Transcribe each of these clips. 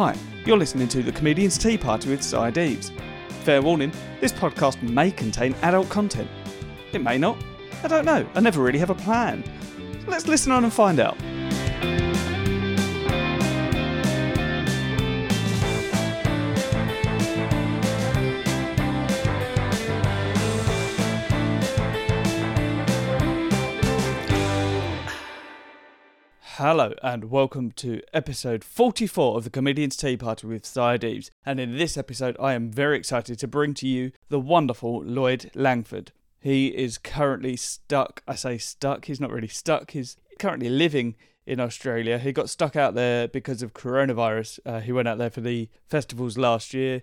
Hi, you're listening to The Comedian's Tea Party with Si Deeves. Fair warning, this podcast may contain adult content. It may not. I don't know. I never really have a plan. So let's listen on and find out. Hello and welcome to episode 44 of the Comedian's Tea Party with Si And in this episode, I am very excited to bring to you the wonderful Lloyd Langford. He is currently stuck. I say stuck, he's not really stuck. He's currently living in Australia. He got stuck out there because of coronavirus. Uh, he went out there for the festivals last year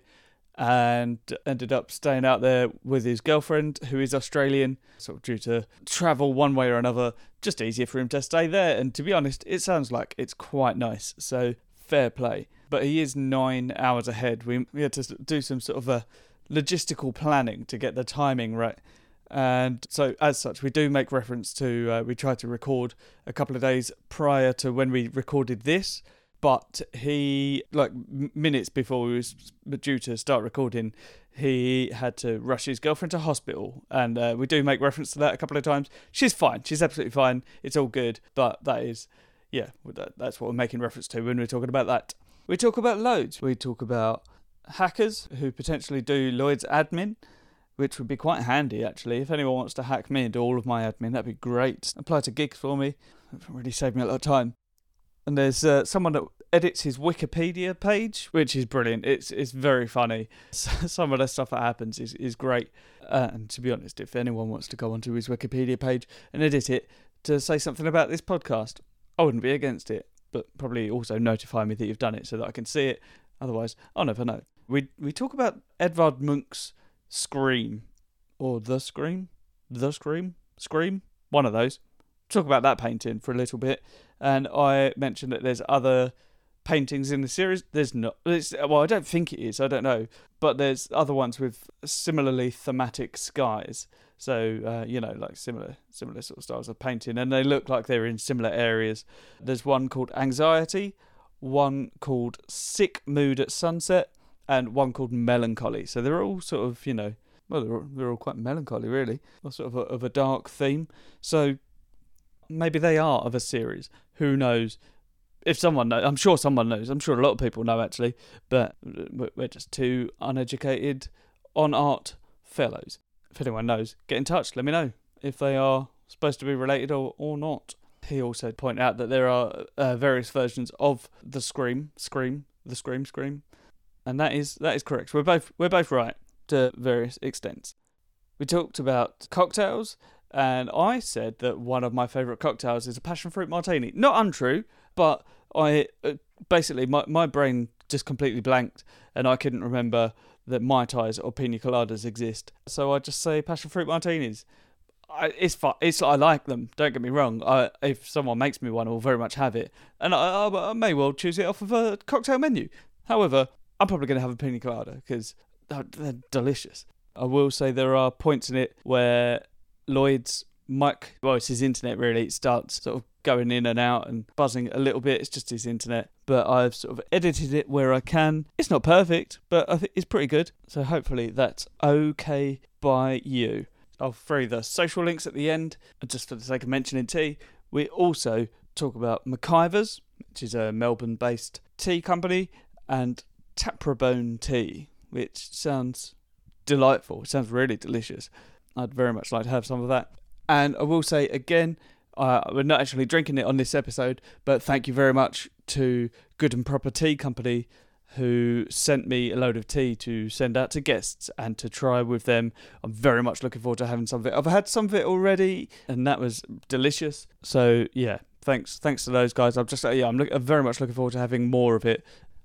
and ended up staying out there with his girlfriend, who is Australian, sort of due to travel one way or another. Just easier for him to stay there. And to be honest, it sounds like it's quite nice. So fair play. But he is nine hours ahead. We, we had to do some sort of a logistical planning to get the timing right. And so, as such, we do make reference to, uh, we tried to record a couple of days prior to when we recorded this but he like minutes before we was due to start recording he had to rush his girlfriend to hospital. And uh, we do make reference to that a couple of times. She's fine. She's absolutely fine. It's all good. But that is yeah that's what we're making reference to when we're talking about that. We talk about loads. We talk about hackers who potentially do lloyd's admin which would be quite handy actually. If anyone wants to hack me and do all of my admin that'd be great. Apply to gigs for me. That really save me a lot of time and there's uh, someone that edits his Wikipedia page, which is brilliant. It's it's very funny. Some of the stuff that happens is is great. Uh, and to be honest, if anyone wants to go onto his Wikipedia page and edit it to say something about this podcast, I wouldn't be against it. But probably also notify me that you've done it so that I can see it. Otherwise, I'll never know. We we talk about Edvard Munch's Scream, or the Scream, the Scream, Scream, one of those. Talk about that painting for a little bit and I mentioned that there's other paintings in the series. There's not. Well, I don't think it is. I don't know, but there's other ones with similarly thematic skies. So uh, you know, like similar similar sort of styles of painting, and they look like they're in similar areas. There's one called Anxiety, one called Sick Mood at Sunset, and one called Melancholy. So they're all sort of you know, well, they're all, they're all quite melancholy, really, or sort of a, of a dark theme. So maybe they are of a series. Who knows? If someone knows, I'm sure someone knows. I'm sure a lot of people know actually, but we're just two uneducated on art fellows. If anyone knows, get in touch. Let me know if they are supposed to be related or, or not. He also pointed out that there are uh, various versions of the scream, scream, the scream, scream, and that is that is correct. We're both we're both right to various extents. We talked about cocktails and I said that one of my favourite cocktails is a passion fruit martini. Not untrue, but I uh, basically my my brain just completely blanked, and I couldn't remember that mai tais or pina coladas exist. So I just say passion fruit martinis. I, it's fun. It's I like them. Don't get me wrong. I, if someone makes me one, I will very much have it, and I, I, I may well choose it off of a cocktail menu. However, I'm probably going to have a pina colada because they're, they're delicious. I will say there are points in it where Lloyd's mic, well, it's his internet really. It starts sort of going in and out and buzzing a little bit. It's just his internet. But I've sort of edited it where I can. It's not perfect, but I think it's pretty good. So hopefully that's okay by you. I'll throw the social links at the end, just for the sake of mentioning tea. We also talk about McIver's, which is a Melbourne based tea company, and Taprobone tea, which sounds delightful. It sounds really delicious. I'd very much like to have some of that. And I will say again, uh, we're not actually drinking it on this episode, but thank you very much to Good and Proper Tea Company who sent me a load of tea to send out to guests and to try with them. I'm very much looking forward to having some of it. I've had some of it already, and that was delicious. So yeah, thanks, thanks to those guys. I'm just yeah, I'm, look, I'm very much looking forward to having more of it.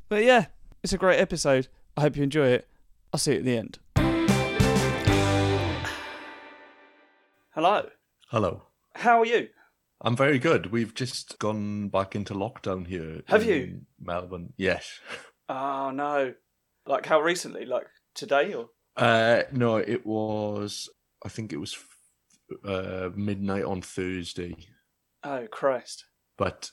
But yeah, it's a great episode. I hope you enjoy it. I'll see you at the end. Hello. Hello. How are you? I'm very good. We've just gone back into lockdown here. Have you? Melbourne. Yes. Oh no. Like how recently? Like today or? Uh no, it was I think it was uh midnight on Thursday. Oh Christ. But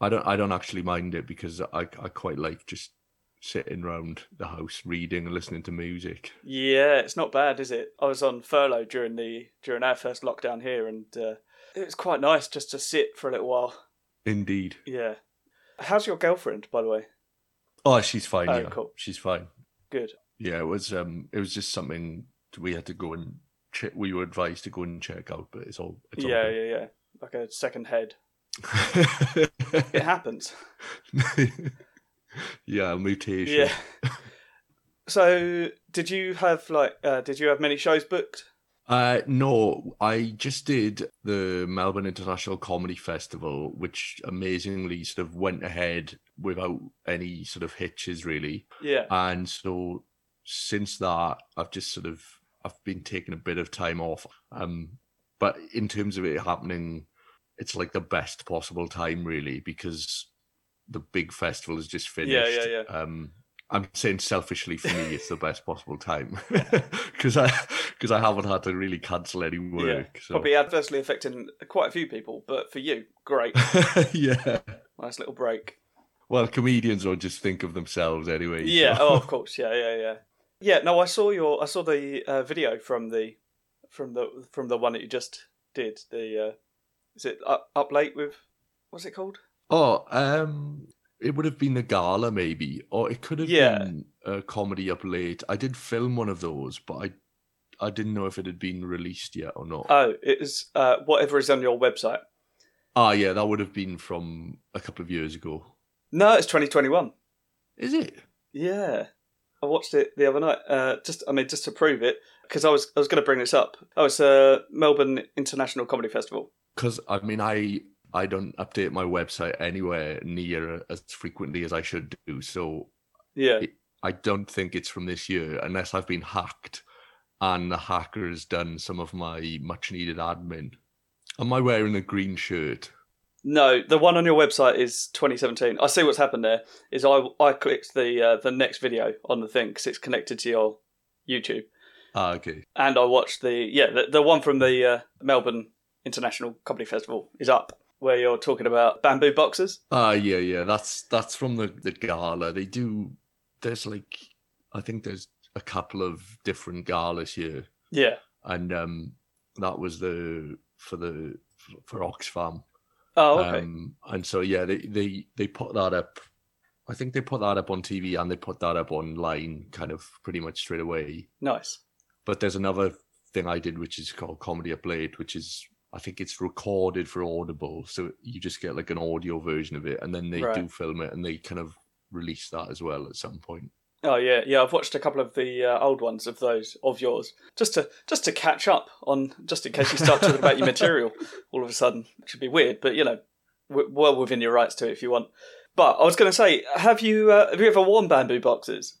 I don't I don't actually mind it because I I quite like just sitting around the house reading and listening to music. Yeah, it's not bad, is it? I was on furlough during the during our first lockdown here, and uh, it was quite nice just to sit for a little while. Indeed. Yeah. How's your girlfriend, by the way? Oh, she's fine. Oh, yeah, cool. she's fine. Good. Yeah, it was um, it was just something we had to go and check. We were advised to go and check out, but it's all. It's yeah, all yeah, yeah. Like a second head. It happens. yeah, mutation. Yeah. so, did you have like? Uh, did you have many shows booked? Uh, no, I just did the Melbourne International Comedy Festival, which amazingly sort of went ahead without any sort of hitches, really. Yeah. And so since that, I've just sort of I've been taking a bit of time off. Um, but in terms of it happening, it's like the best possible time, really, because the big festival is just finished. Yeah, yeah, yeah. Um, I'm saying selfishly for me, it's the best possible time because I because I haven't had to really cancel any yeah. work. So. Probably adversely affecting quite a few people, but for you, great. yeah. nice little break. Well, comedians don't just think of themselves anyway. Yeah. so- Oh, of course. Yeah, yeah, yeah. Yeah. No, I saw your. I saw the uh, video from the from the from the one that you just did. The uh, is it up, up late with what's it called? Oh, um, it would have been the gala maybe, or it could have Yeah. been a comedy up late. I did film one of those, but I, I didn't know if it had been released yet or not. Oh, it is uh, whatever is on your website. ah, yeah, that would have been from a couple of years ago. No, it's 2021. Is it? Yeah, I watched it the other night. Uh, just, I mean, just to prove it, because I was, I was going to bring this up. Oh, it's a Melbourne International Comedy Festival. Because I mean, I I don't update my website anywhere near as frequently as I should do. So Yeah, I don't think it's from this year unless I've been hacked and the hacker has done some of my much needed admin. Am I wearing a green shirt? no, the one on your website is 2017. I see what's happened there. Is I, I clicked the uh, the next video on the thing because it's connected to your YouTube, Ah, okay. and I watched the yeah the, the one from the uh, Melbourne International Comedy Festival is up where you're talking about bamboo boxers. Ah, yeah, yeah. That's that's from the the gala. They do. There's like, I think there's a couple of different galas here, Yeah. and um, that was the for the for Oxfam. Oh, okay. Um, and so yeah, they they they put that up. I think they put that up on TV and they put that up online, kind of pretty much straight away. nice. But there's another thing I did, which is called Comedy Up Late, which is I think it's recorded for Audible, so you just get like an audio version of it, and then they Right. do film it and they kind of release that as well at some point. Oh yeah, yeah. I've watched a couple of the uh, old ones of those of yours, just to just to catch up on, just in case you start talking about your material all of a sudden, which would be weird. But you know, w- well within your rights to it if you want. But I was going to say, have you uh, have you ever worn bamboo boxers?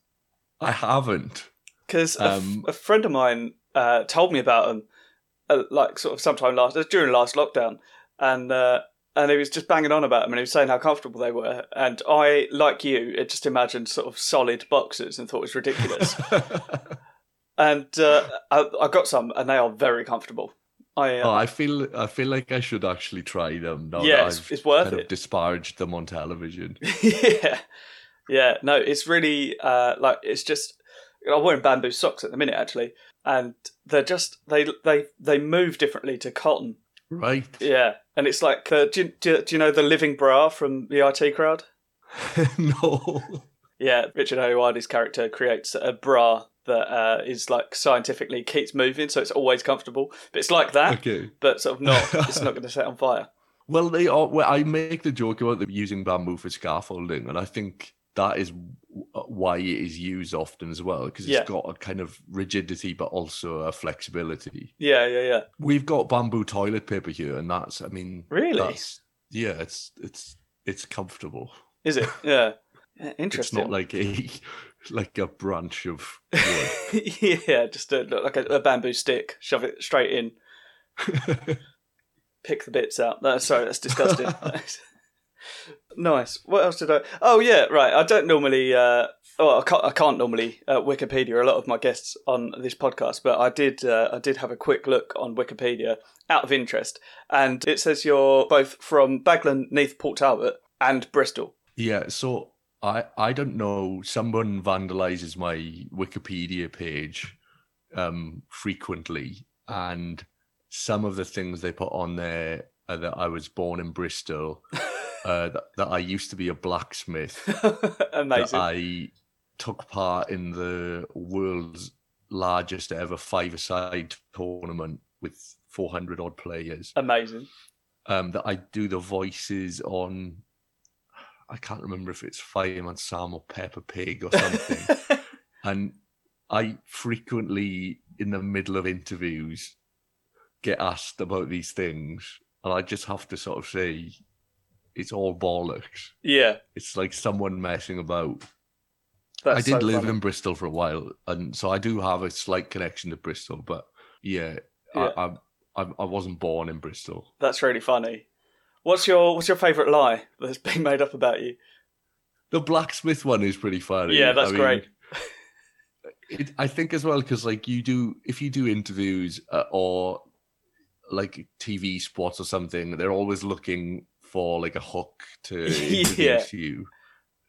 I haven't. Because Um, a friend of mine uh, told me about them, uh, like sort of sometime last during last lockdown, and uh, and he was just banging on about them, and he was saying how comfortable they were. And I, like you, it just imagined sort of solid boxes and thought it was ridiculous. and uh, I, I got some, and they are very comfortable. I, oh, uh, I feel I feel like I should actually try them now Yeah, it's- I've it's worth kind it. of disparaged them on television. yeah, yeah. No, it's really uh, like it's just. I'm wearing bamboo socks at the minute, actually, and they're just they they they move differently to cotton. Right. Yeah, and it's like uh, do, you, do, do you know the living bra from the IT crowd? no. Yeah, Richard Ayoade's character creates a bra that uh, is like scientifically keeps moving, so it's always comfortable. But it's like that, Okay. but sort of not. It's not going to set on fire. Well, they are. Well, I make the joke about them using bamboo for scaffolding, and I think that is Uh, why it is used often as well because it's Yeah. got a kind of rigidity, but also a flexibility. Yeah, yeah, yeah. We've got bamboo toilet paper here, and that's. I mean, Really? That's, yeah, it's it's it's comfortable. Is it? Yeah. Yeah, It's Interesting. not like a like a branch of wood. yeah, just a, like a, a bamboo stick, shove it straight in, pick the bits out. No, sorry, that's disgusting. Nice. What else did I? Oh yeah, right. I don't normally. Uh, well, I can't. I can't normally uh, Wikipedia a lot of my guests on this podcast, but I did. Uh, I did have a quick look on Wikipedia out of interest, and it says you're both from Baglan, Neath, Port Talbot, and Bristol. Yeah, so I I don't know. Someone vandalizes my Wikipedia page um, frequently, and some of the things they put on there are that I was born in Bristol, uh, that, that I used to be a blacksmith, that Amazing. I took part in the world's largest ever five-a-side tournament with 400 odd players. Amazing. Um, that I do the voices on. I can't remember if it's Fireman Sam or Peppa Pig or something. and I frequently, in the middle of interviews, get asked about these things, and I just have to sort of say, it's all bollocks. yeah, It's like someone messing about. that's I did so live funny. in Bristol for a while, and so I do have a slight connection to Bristol. But yeah, Yeah. I, I, I wasn't born in Bristol. That's really funny. What's your What's your favourite lie that's been made up about you? The blacksmith one is pretty funny. Yeah, that's I mean, great. It, I think as well because like you do, if you do interviews uh, or like TV spots or something, they're always looking for like a hook to Yeah. introduce you.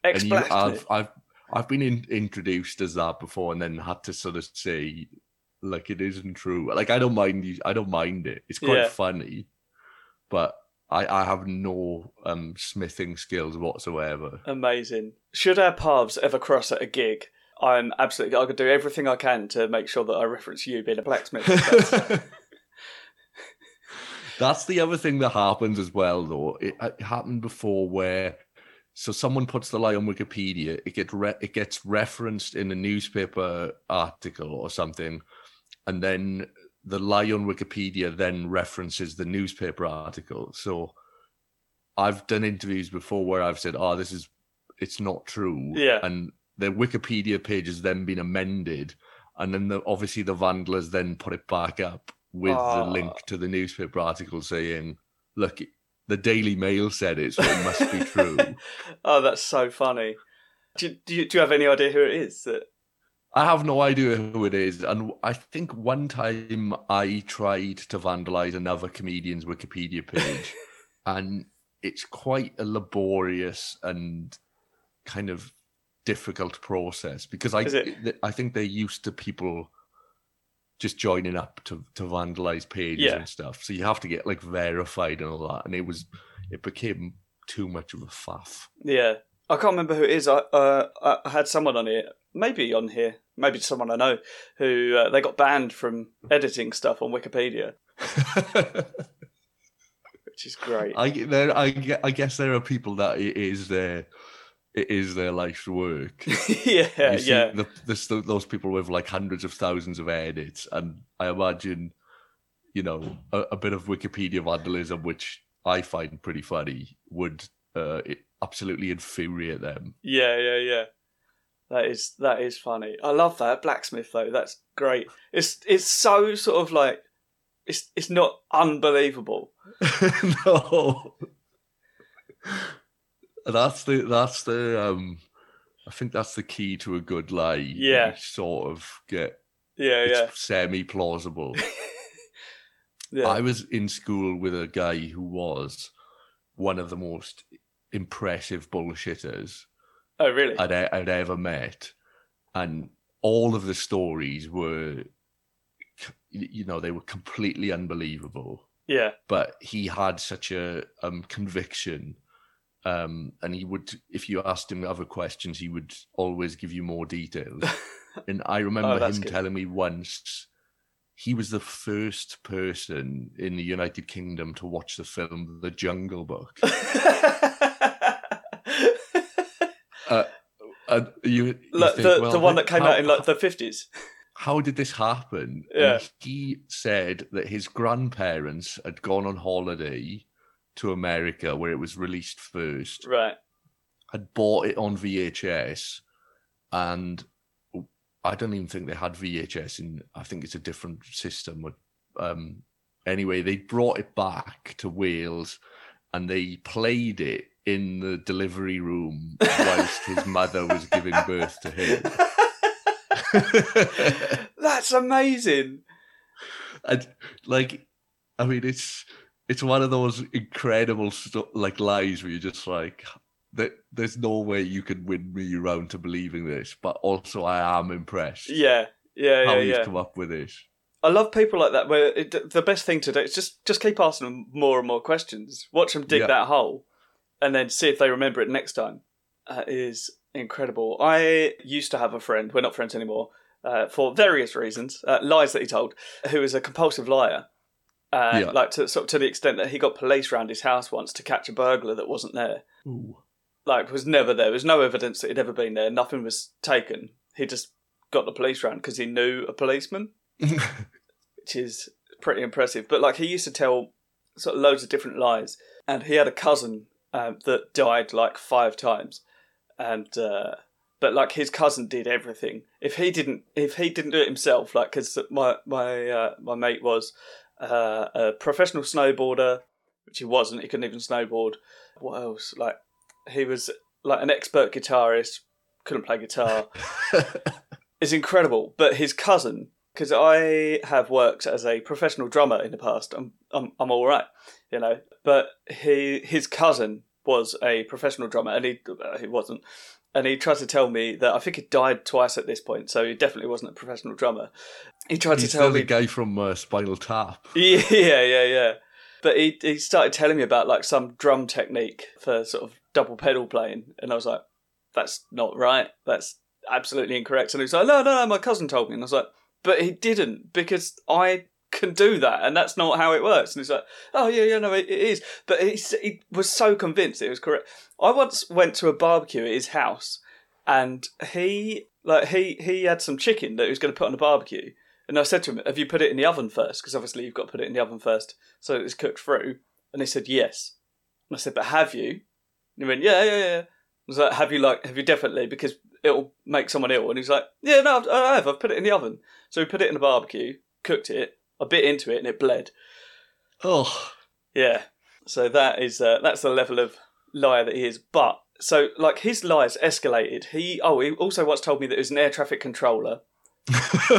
Ex and you, I've. I've I've been in, introduced as that before, and then had to sort of say like it isn't true. Like I don't mind you. I don't mind it. It's quite Yeah. funny, but I I have no um smithing skills whatsoever. Amazing. Should our paths ever cross at a gig, I'm absolutely. I could do everything I can to make sure that I reference you being a blacksmith. That's- the other thing that happens as well, though. It, uh, it happened before where, so someone puts the lie on Wikipedia, it get re- it gets referenced in a newspaper article or something, and then the lie on Wikipedia then references the newspaper article. So, I've done interviews before where I've said, "Oh, this is, it's not true," Yeah. and the Wikipedia page has then been amended, and then the, obviously the vandals then put it back up with Ah. the link to the newspaper article saying, "Look, the Daily Mail said it, so it must be true." oh, that's so funny. Do, do, you, do you have any idea who it is? That I have no idea who it is, and I think one time I tried to vandalize another comedian's Wikipedia page, and it's quite a laborious and kind of difficult process because I Is it? th- I think they're used to people just joining up to to vandalize pages Yeah. and stuff. So you have to get like verified and all that, and it was it became too much of a faff. Yeah, I can't remember who it is. I uh, I had someone on here, maybe on here, maybe someone I know, who uh, they got banned from editing stuff on Wikipedia, which is great. I there I, I guess there are people that it is their it is their life's work. yeah, yeah, the, the, those people with like hundreds of thousands of edits, and I imagine, you know, a, a bit of Wikipedia vandalism, which I find pretty funny, would uh, it absolutely infuriate them. yeah, yeah, yeah. That is that is funny. I love that blacksmith though. That's great. It's it's so sort of like it's it's not unbelievable. no, that's the that's the um. I think that's the key to a good lie. Yeah. You sort of get Yeah, yeah, semi plausible. yeah. I was in school with a guy who was one of the most impressive bullshitters oh, really? I'd, I'd ever met. And all of the stories were, you know, they were completely unbelievable. yeah, But he had such a um, conviction. Um, and he would, if you asked him other questions, he would always give you more details. and I remember Oh, him good. telling me once he was the first person in the United Kingdom to watch the film The Jungle Book. And you, you like think, the well, the one that came how- out in like the fifties. How did this happen? Yeah. And he said that his grandparents had gone on holiday to America where it was released first, Right. had bought it on VHS, and I don't even think they had VHS in. I think it's a different system. But, um, anyway, they brought it back to Wales, and they played it in the delivery room whilst his mother was giving birth to him. That's amazing. and like, I mean, it's it's one of those incredible like lies where you're just like, that there's no way you can win me around to believing this, but also I am impressed. Yeah, yeah, how yeah, he's yeah. come up with this. I love people like that. Where it, the best thing to do is just just keep asking them more and more questions. Watch them dig Yeah. that hole, and then see if they remember it next time. That is incredible. I used to have a friend. We're not friends anymore uh, for various reasons. Uh, lies that he told, who was a compulsive liar. Uh, Yeah. Like to sort of to the extent that he got police round his house once to catch a burglar that wasn't there. Ooh. Like was never there. There was no evidence that he'd ever been there. Nothing was taken. He just got the police round because he knew a policeman which is pretty impressive. But like he used to tell sort of loads of different lies, and he had a cousin um, that died like five times, and uh, but like his cousin did everything. If he didn't, if he didn't do it himself, like because my my uh, my mate was uh, a professional snowboarder, which he wasn't. He couldn't even snowboard. What else? Like he was like an expert guitarist, couldn't play guitar is incredible. But his cousin, because I have worked as a professional drummer in the past, I'm I'm, I'm all right, you know. But he his cousin was a professional drummer, and he uh, he wasn't. And he tried to tell me that I think he died twice at this point, so he definitely wasn't a professional drummer. He tried He's to tell me the guy from uh, Spinal Tap. yeah, yeah, yeah. But he he started telling me about like some drum technique for sort of double pedal playing, and I was like, "That's not right. That's absolutely incorrect." And he was like, "No, no, no. My cousin told me." And I was like, "But he didn't because I can do that, and that's not how it works." And he's like, "Oh yeah, yeah, no, it, it is." But he he was so convinced it was correct. I once went to a barbecue at his house, and he like he he had some chicken that he was going to put on the barbecue. And I said to him, "Have you put it in the oven first? Because obviously you've got to put it in the oven first, so it's cooked through." And he said, "Yes." And I said, "But have you?" And he went, "Yeah, yeah, yeah." I was like, "Have you like? Have you definitely? Because it'll make someone ill." And he's like, "Yeah, no, I have. I've put it in the oven." So we put it in the barbecue, cooked it. I bit into it, and it bled. Oh, Yeah. So that is uh, that's the level of liar that he is. But so like his lies escalated. He oh he also once told me that he was an air traffic controller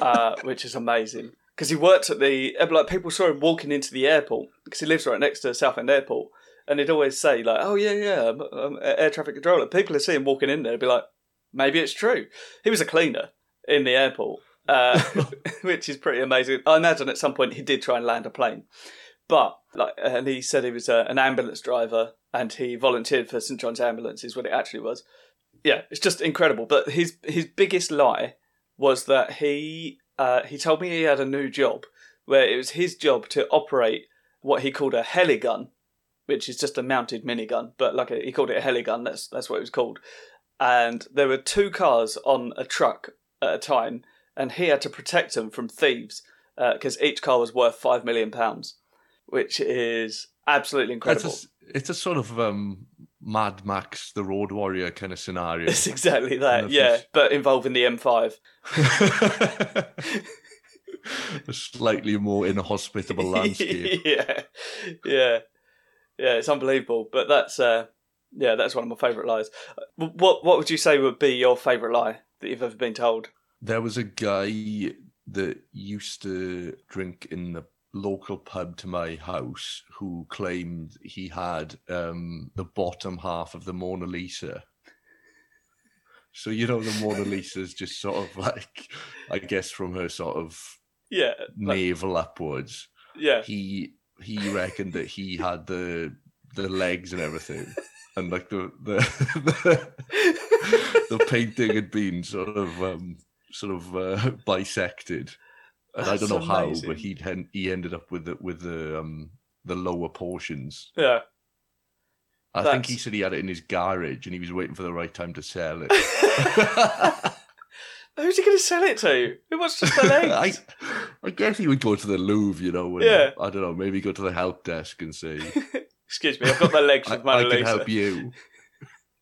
uh, which is amazing because he worked at the uh, like people saw him walking into the airport because he lives right next to Southend Airport, and he'd always say like, "Oh yeah, yeah, I'm, I'm air traffic controller." People would see him walking in there, be like, "Maybe it's true." He was a cleaner in the airport, uh, which is pretty amazing. I imagine at some point he did try and land a plane, but like, and he said he was uh, an ambulance driver and he volunteered for St John's Ambulance, is what it actually was. Yeah, it's just incredible. But his his biggest lie was that he uh, he told me he had a new job where it was his job to operate what he called a heligun, which is just a mounted minigun, but like a, he called it a heligun. That's that's what it was called. And there were two cars on a truck at a time, and he had to protect them from thieves because each car was worth five million pounds, which is absolutely it's incredible. a, it's a sort of um, Mad Max, the Road Warrior kind of scenario. It's exactly that, yeah, it's- but involving the M5. a slightly more inhospitable landscape. yeah, yeah, yeah. It's unbelievable, but that's uh, yeah, that's one of my favourite lies. Uh, What what would you say would be your favourite lie that you've ever been told? There was a guy that used to drink in the local pub to my house who claimed he had um, the bottom half of the Mona Lisa. So you know the Mona Lisa is just sort of like, I guess from her sort of Yeah, like- navel upwards. yeah, He he reckoned that he had the the legs and everything, and like the the the, the painting had been sort of um, sort of uh, bisected, and I don't know how, but he hen- he ended up with the with the um the lower portions. yeah. I think he said he had it in his garage, and he was waiting for the right time to sell it. Who's he going to sell it to? Who wants just the I, legs? I guess he would go to the Louvre, you know, and Yeah. I don't know, maybe go to the help desk and say, Excuse me, I've got the legs I, of Mona I can help you.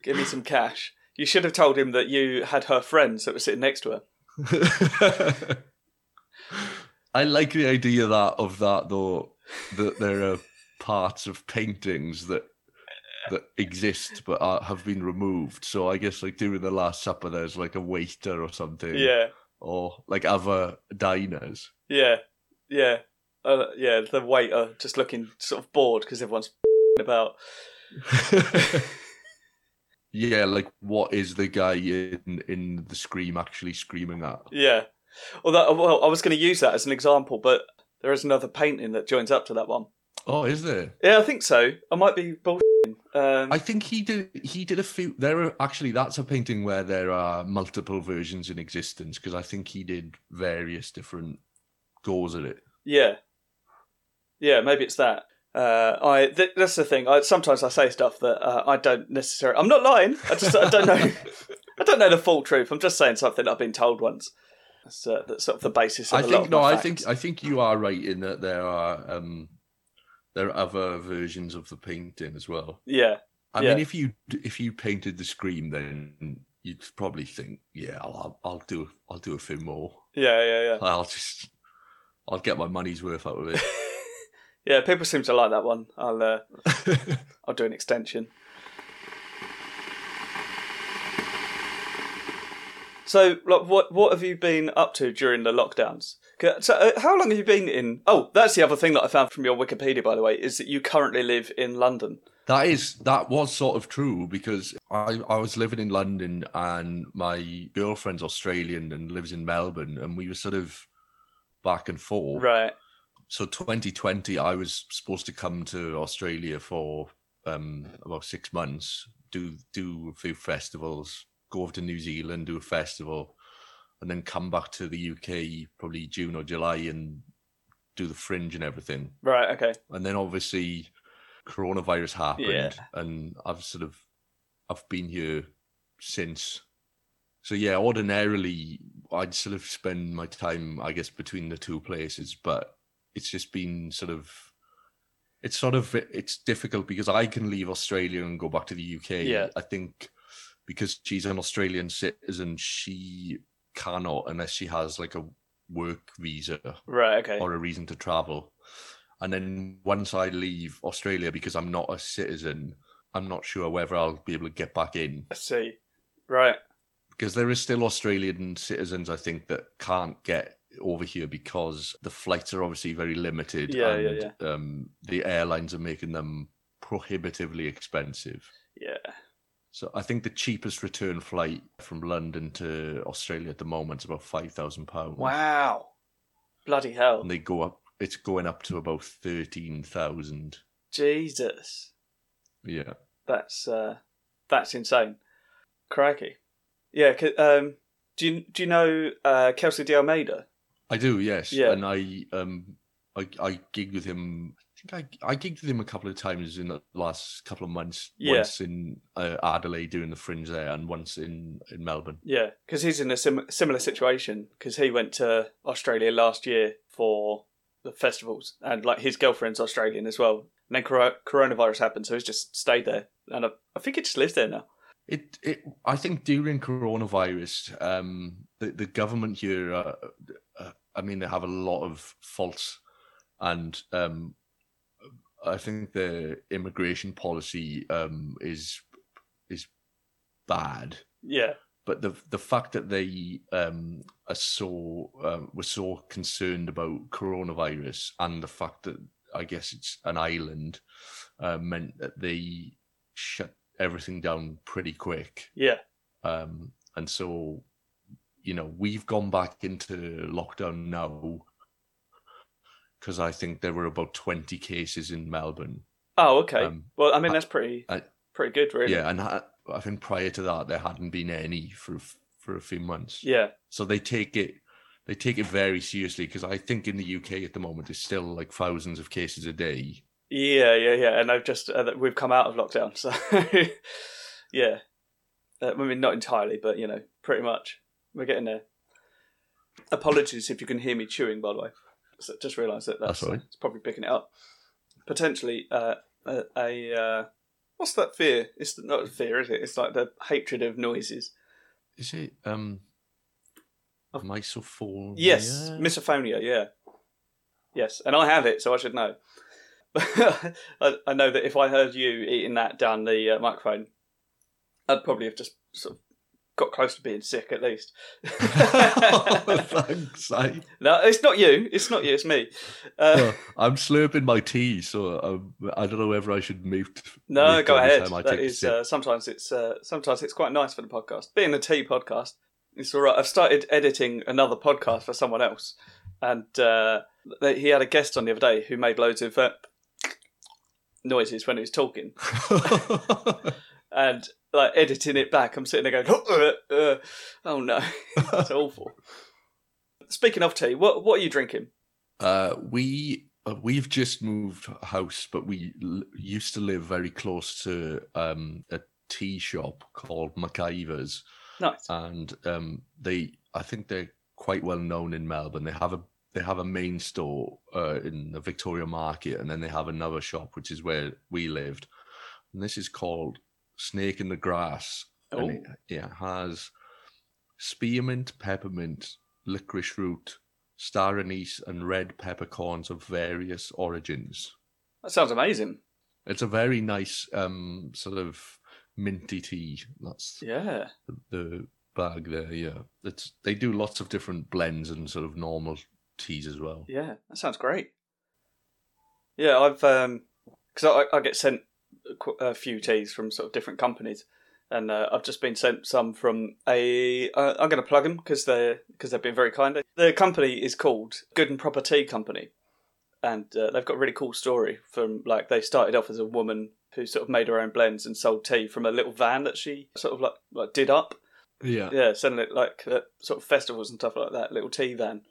Give me some cash. You should have told him that you had her friends that were sitting next to her. I like the idea that of that though that there are parts of paintings that that exist but are, have been removed. So I guess like during the Last Supper, there's like a waiter or something, Yeah, or like other diners. yeah, yeah. uh, yeah, the waiter just looking sort of bored because everyone's about. yeah, like what is the guy in in the scream actually screaming at? Yeah. Although, well, I was going to use that as an example, but there is another painting that joins up to that one. Oh, is there? Yeah, I think so. I might be bullshitting. Um, I think he did. He did a few. There are actually that's a painting where there are multiple versions in existence because I think he did various different goes at it. Yeah, yeah, maybe it's that. Uh, I th- that's the thing. I sometimes I say stuff that uh, I don't necessarily. I'm not lying. I just I don't know. I don't know the full truth. I'm just saying something I've been told once. That's, uh, that's sort of the basis. Of I think no. I facts. think I think you are right in that there are um there are other versions of the painting as well. Yeah, I Yeah. mean, if you if you painted the scream, then you'd probably think, yeah, I'll I'll do I'll do a few more. yeah, yeah, yeah. I'll just I'll get my money's worth out of it. Yeah, people seem to like that one. I'll uh, I'll do an extension. So, like, what what have you been up to during the lockdowns? So, uh, how long have you been in? Oh, that's the other thing that I found from your Wikipedia, by the way, is that you currently live in London. That is that was sort of true because I I was living in London and my girlfriend's Australian and lives in Melbourne and we were sort of back and forth. Right. So 2020 I was supposed to come to Australia for um about 6 months, do do a few festivals, go over to New Zealand, do a festival and then come back to the UK probably June or July and do the fringe and everything Right. Okay. and then obviously coronavirus happened Yeah. and i've sort of i've been here since so yeah ordinarily i'd sort of spend my time i guess between the two places but it's just been sort of it's sort of it's difficult because i can leave australia and go back to the uk Yeah. i think because she's an australian citizen she cannot unless she has like a work visa Right. Okay. or a reason to travel. And then once I leave Australia because I'm not a citizen, I'm not sure whether I'll be able to get back in. I see. Right. Because there is still Australian citizens, I think, that can't get over here because the flights are obviously very limited. Yeah, and, yeah, Um, the airlines are making them prohibitively expensive. Yeah. So I think the cheapest return flight from London to Australia at the moment is about five thousand pounds. Wow. Bloody hell. And they go up. It's going up to about thirteen thousand. Jesus. Yeah. That's uh, that's insane. Crikey. Yeah. Um, do you do you know uh, Kelsey de Almeida? I do, yes. Yeah. And I um I I gigged with him I think I I gigged with him a couple of times in the last couple of months. Yeah. Once in uh, Adelaide doing the fringe there and once in, in Melbourne. Yeah, because he's in a sim- similar situation because he went to Australia last year for the festivals, and like his girlfriend's Australian as well. And then cor- coronavirus happened, so he's just stayed there, and I, I think he just lives there now. It it I think during coronavirus, um, the the government here, uh, uh, I mean, they have a lot of faults, and um, I think the immigration policy um is is bad. Yeah, But the the fact that they um are so um, were so concerned about coronavirus and the fact that I guess it's an island uh, meant that they shut everything down pretty quick. yeah, Um, and so, you know, we've gone back into lockdown now because I think there were about 20 cases in Melbourne. Oh, okay. Um, well, I mean that's pretty I- pretty good, really. Yeah, and I, I think prior to that, there hadn't been any for for a few months. yeah, So they take it they take it very seriously because I think in the UK at the moment there's still like thousands of cases a day. yeah, yeah, yeah. And I've just uh, we've come out of lockdown, so yeah. Uh, I mean, not entirely, but you know, pretty much we're getting there. Apologies if you can hear me chewing, by the way. So just realised that that's, That's all right. it's probably picking it up. Potentially uh, a, a uh, what's that fear? It's not a fear, is it? It's like the hatred of noises. Is it um Of- misophonia? Yes, misophonia. Yeah, yes, and I have it, so I should know. I, I know that if I heard you eating that down the uh, microphone, I'd probably have just sort of got close to being sick at least. Thanks. I, no, it's not you. It's not you. It's me. Uh, I'm slurping my tea, so um, I don't know whether I should mute. no, go ahead. That is uh, sometimes it's uh, sometimes it's quite nice for the podcast. Being a tea podcast, it's all right. I've started editing another podcast for someone else, and uh, he had a guest on the other day who made loads of uh, noises when he was talking, and like editing it back, I'm sitting there going, uh, uh, "Oh no, it's awful." Speaking of tea, what what are you drinking? Uh, we uh, we've just moved house, but we l- used to live very close to um, a tea shop called McIver's, Nice. and um, they I think they're quite well known in Melbourne. They have a they have a main store uh, in the Victoria Market, and then they have another shop which is where we lived. And this is called Snake in the Grass, and it, Oh. it has spearmint, peppermint, licorice root, star anise, and red peppercorns of various origins. That sounds amazing. It's a very nice um, sort of minty tea. That's Yeah. the, the bag there. Yeah, it's they do lots of different blends and sort of normal teas as well. Yeah, that sounds great. Yeah, I've um because I, I get sent a few teas from sort of different companies, and uh, I've just been sent some from a. Uh, I'm going to plug them because they're because they've been very kind. The company is called Good and Proper Tea Company, and uh, they've got a really cool story. From like they started off as a woman who sort of made her own blends and sold tea from a little van that she sort of like like did up Yeah, yeah, selling it like at sort of festivals and stuff like that. Little tea van,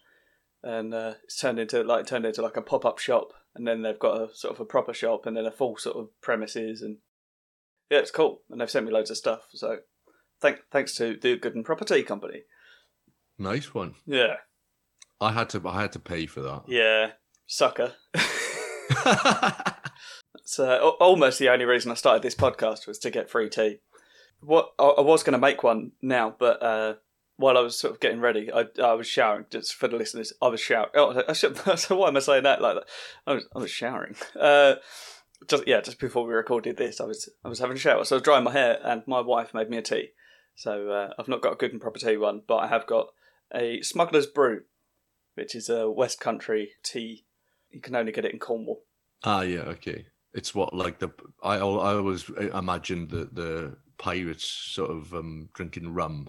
and uh, it's turned into like turned into like a pop up shop, and then they've got a sort of a proper shop, and then a full sort of premises, and yeah, it's cool. And they've sent me loads of stuff. So thank thanks to the Good and Proper Tea Company. nice one. Yeah, I had to I had to pay for that. yeah, sucker. It's uh, almost the only reason I started this podcast was to get free tea. What I, I was going to make one now, but uh, while I was sort of getting ready, I, I was showering. Just for the listeners, I was showering. Oh, I should, why am I saying that like that? I was, I was showering. Uh, just yeah, just before we recorded this, I was I was having a shower, so I was drying my hair, and my wife made me a tea. So uh, I've not got a good and proper tea one, but I have got a Smuggler's Brew, which is a West Country tea. You can only get it in Cornwall. ah, yeah, okay. It's what like the I I always imagined the the pirates sort of um drinking rum.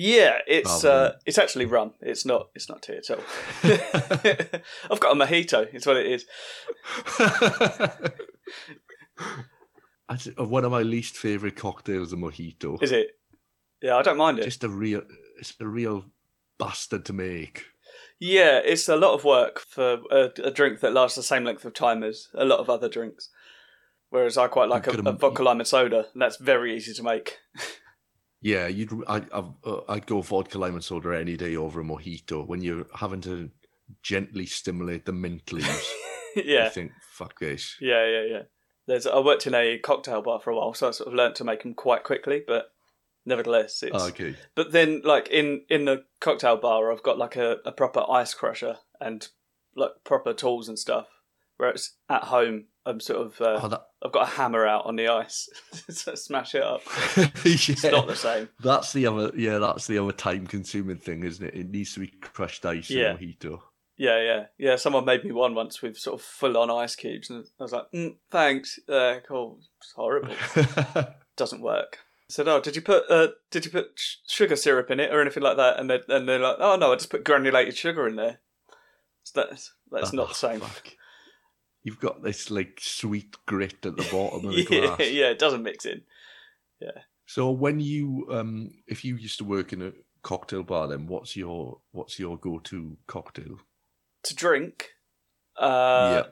Yeah, it's uh, it's actually rum. It's not it's not tea at all. I've got a mojito. It's what it is. That's uh, one of my least favorite cocktails, a mojito. Is it? Yeah, I don't mind it. Just a real, it's a real bastard to make. Yeah, it's a lot of work for a, a drink that lasts the same length of time as a lot of other drinks. Whereas I quite like a, a vodka lime and soda, and that's very easy to make. Yeah, you'd I, I've, uh, I'd go vodka lime and soda any day over a mojito when you're having to gently stimulate the mint leaves. yeah, You think, fuck this. yeah, yeah, yeah. There's I worked in a cocktail bar for a while, so I sort of learnt to make them quite quickly, but nevertheless, it's Oh, okay. But then, like in in the cocktail bar, I've got like a, a proper ice crusher and like proper tools and stuff. Whereas at home, I'm sort of uh, Oh, that, I've got a hammer out on the ice to smash it up. yeah, It's not the same. That's the other, yeah, that's the other time-consuming thing, isn't it? It needs to be crushed ice Yeah. in mojito. Yeah, yeah, yeah. Someone made me one once with sort of full on ice cubes, and I was like, mm, "Thanks, uh, cool." It's horrible. Doesn't work. I said, "Oh, did you put uh, did you put sh- sugar syrup in it or anything like that?" And they and they're like, "Oh no, I just put granulated sugar in there." So that's that's not the same. fuck. You've got this like sweet grit at the bottom of the yeah, glass. yeah, it doesn't mix in. Yeah. So when you um if you used to work in a cocktail bar then what's your what's your go to cocktail? To drink, uh,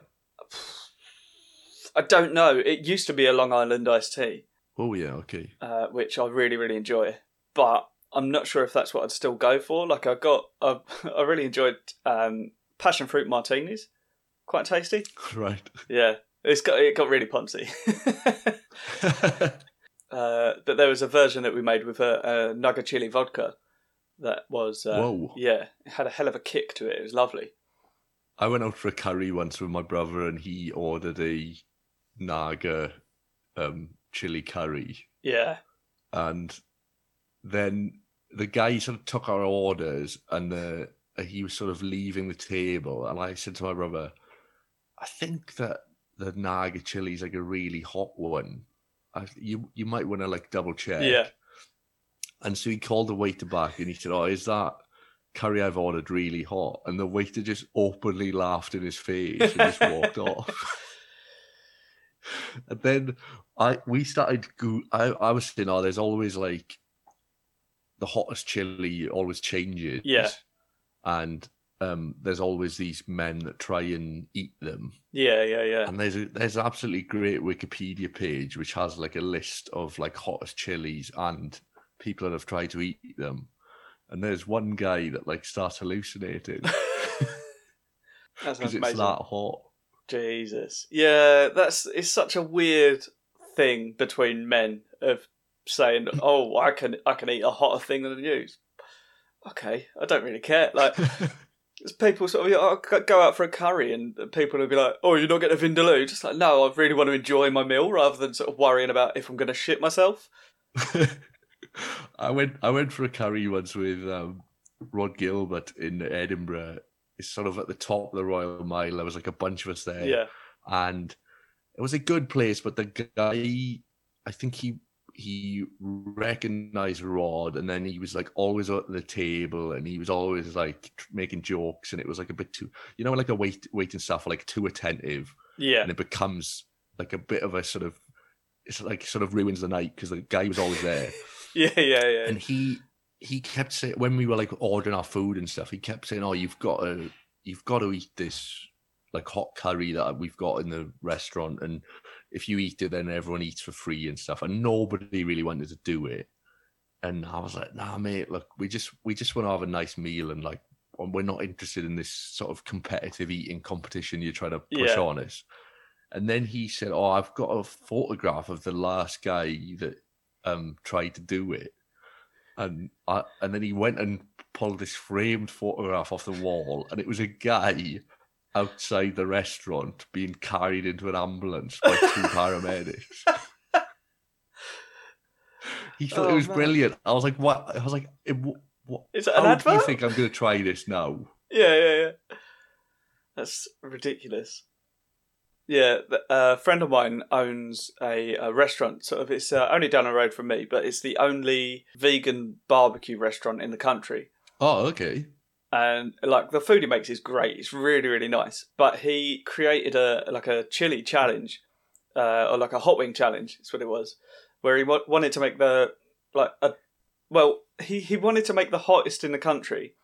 I don't know. It used to be a Long Island iced tea, Oh yeah, okay. uh, which I really, really enjoy. But I'm not sure if that's what I'd still go for. Like I got, I, I really enjoyed um, passion fruit martinis. Quite tasty. Right. Yeah, it's got it got really punchy. uh, but there was a version that we made with a, a Naga chili vodka that was uh, Whoa. yeah, it had a hell of a kick to it. It was lovely. I went out for a curry once with my brother and he ordered a Naga um chili curry Yeah, and then the guy sort of took our orders and the he was sort of leaving the table, and I said to my brother, "I think that the Naga chili is like a really hot one. I, you you might want to like double check." Yeah. And so he called the waiter back, and he said, "Oh, is that?" Curry I've ordered really hot, and the waiter just openly laughed in his face and just walked off. and then I we started. Go- I I was saying, oh, there's always like the hottest chili always changes. Yeah. And um, there's always these men that try and eat them. Yeah, yeah, yeah. And there's a there's an absolutely great Wikipedia page which has like a list of like hottest chilies and people that have tried to eat them. And there's one guy that like starts hallucinating because it's that hot. Jesus. Yeah, that's it's such a weird thing between men of saying, "Oh, I can I can eat a hotter thing than you." Okay, I don't really care. Like people sort of oh, I'll go out for a curry and people will be like, "Oh, you're not getting a vindaloo." Just like, no, I really want to enjoy my meal rather than sort of worrying about if I'm going to shit myself. I went I went for a curry once with um, Rhod Gilbert in Edinburgh. It's sort of at the top of the Royal Mile. There was like a bunch of us there. Yeah, and it was a good place. But the guy, I think he he recognized Rhod, and then he was like always at the table, and he was always like making jokes, and it was like a bit too, you know, like a wait waiting staff like too attentive, yeah, and it becomes like a bit of a sort of it's like sort of ruins the night because the guy was always there, yeah, yeah, yeah. and he he kept saying when we were like ordering our food and stuff, he kept saying, "Oh, you've got to you've got to eat this like hot curry that we've got in the restaurant, and if you eat it, then everyone eats for free and stuff." And nobody really wanted to do it, and I was like, "Nah, mate, look, we just we just want to have a nice meal and like." We're not interested in this sort of competitive eating competition you're trying to push Yeah. on us. And then he said, "Oh, I've got a photograph of the last guy that um tried to do it." And I, and then he went and pulled this framed photograph off the wall, and it was a guy outside the restaurant being carried into an ambulance by two paramedics. He thought Oh, it was man. brilliant. I was like, "What?" I was like, "Eh, wh- "What? Is it How an do you think I'm going to try this now?" Yeah, yeah, yeah. That's ridiculous. Yeah, a friend of mine owns a, a restaurant. Sort of, it's uh, only down the road from me, but it's the only vegan barbecue restaurant in the country. Oh, okay. And like the food he makes is great. It's really, really nice. But he created a like a chili challenge, uh, or like a hot wing challenge. That's what it was, where he wa- wanted to make the like a well, he he wanted to make the hottest in the country,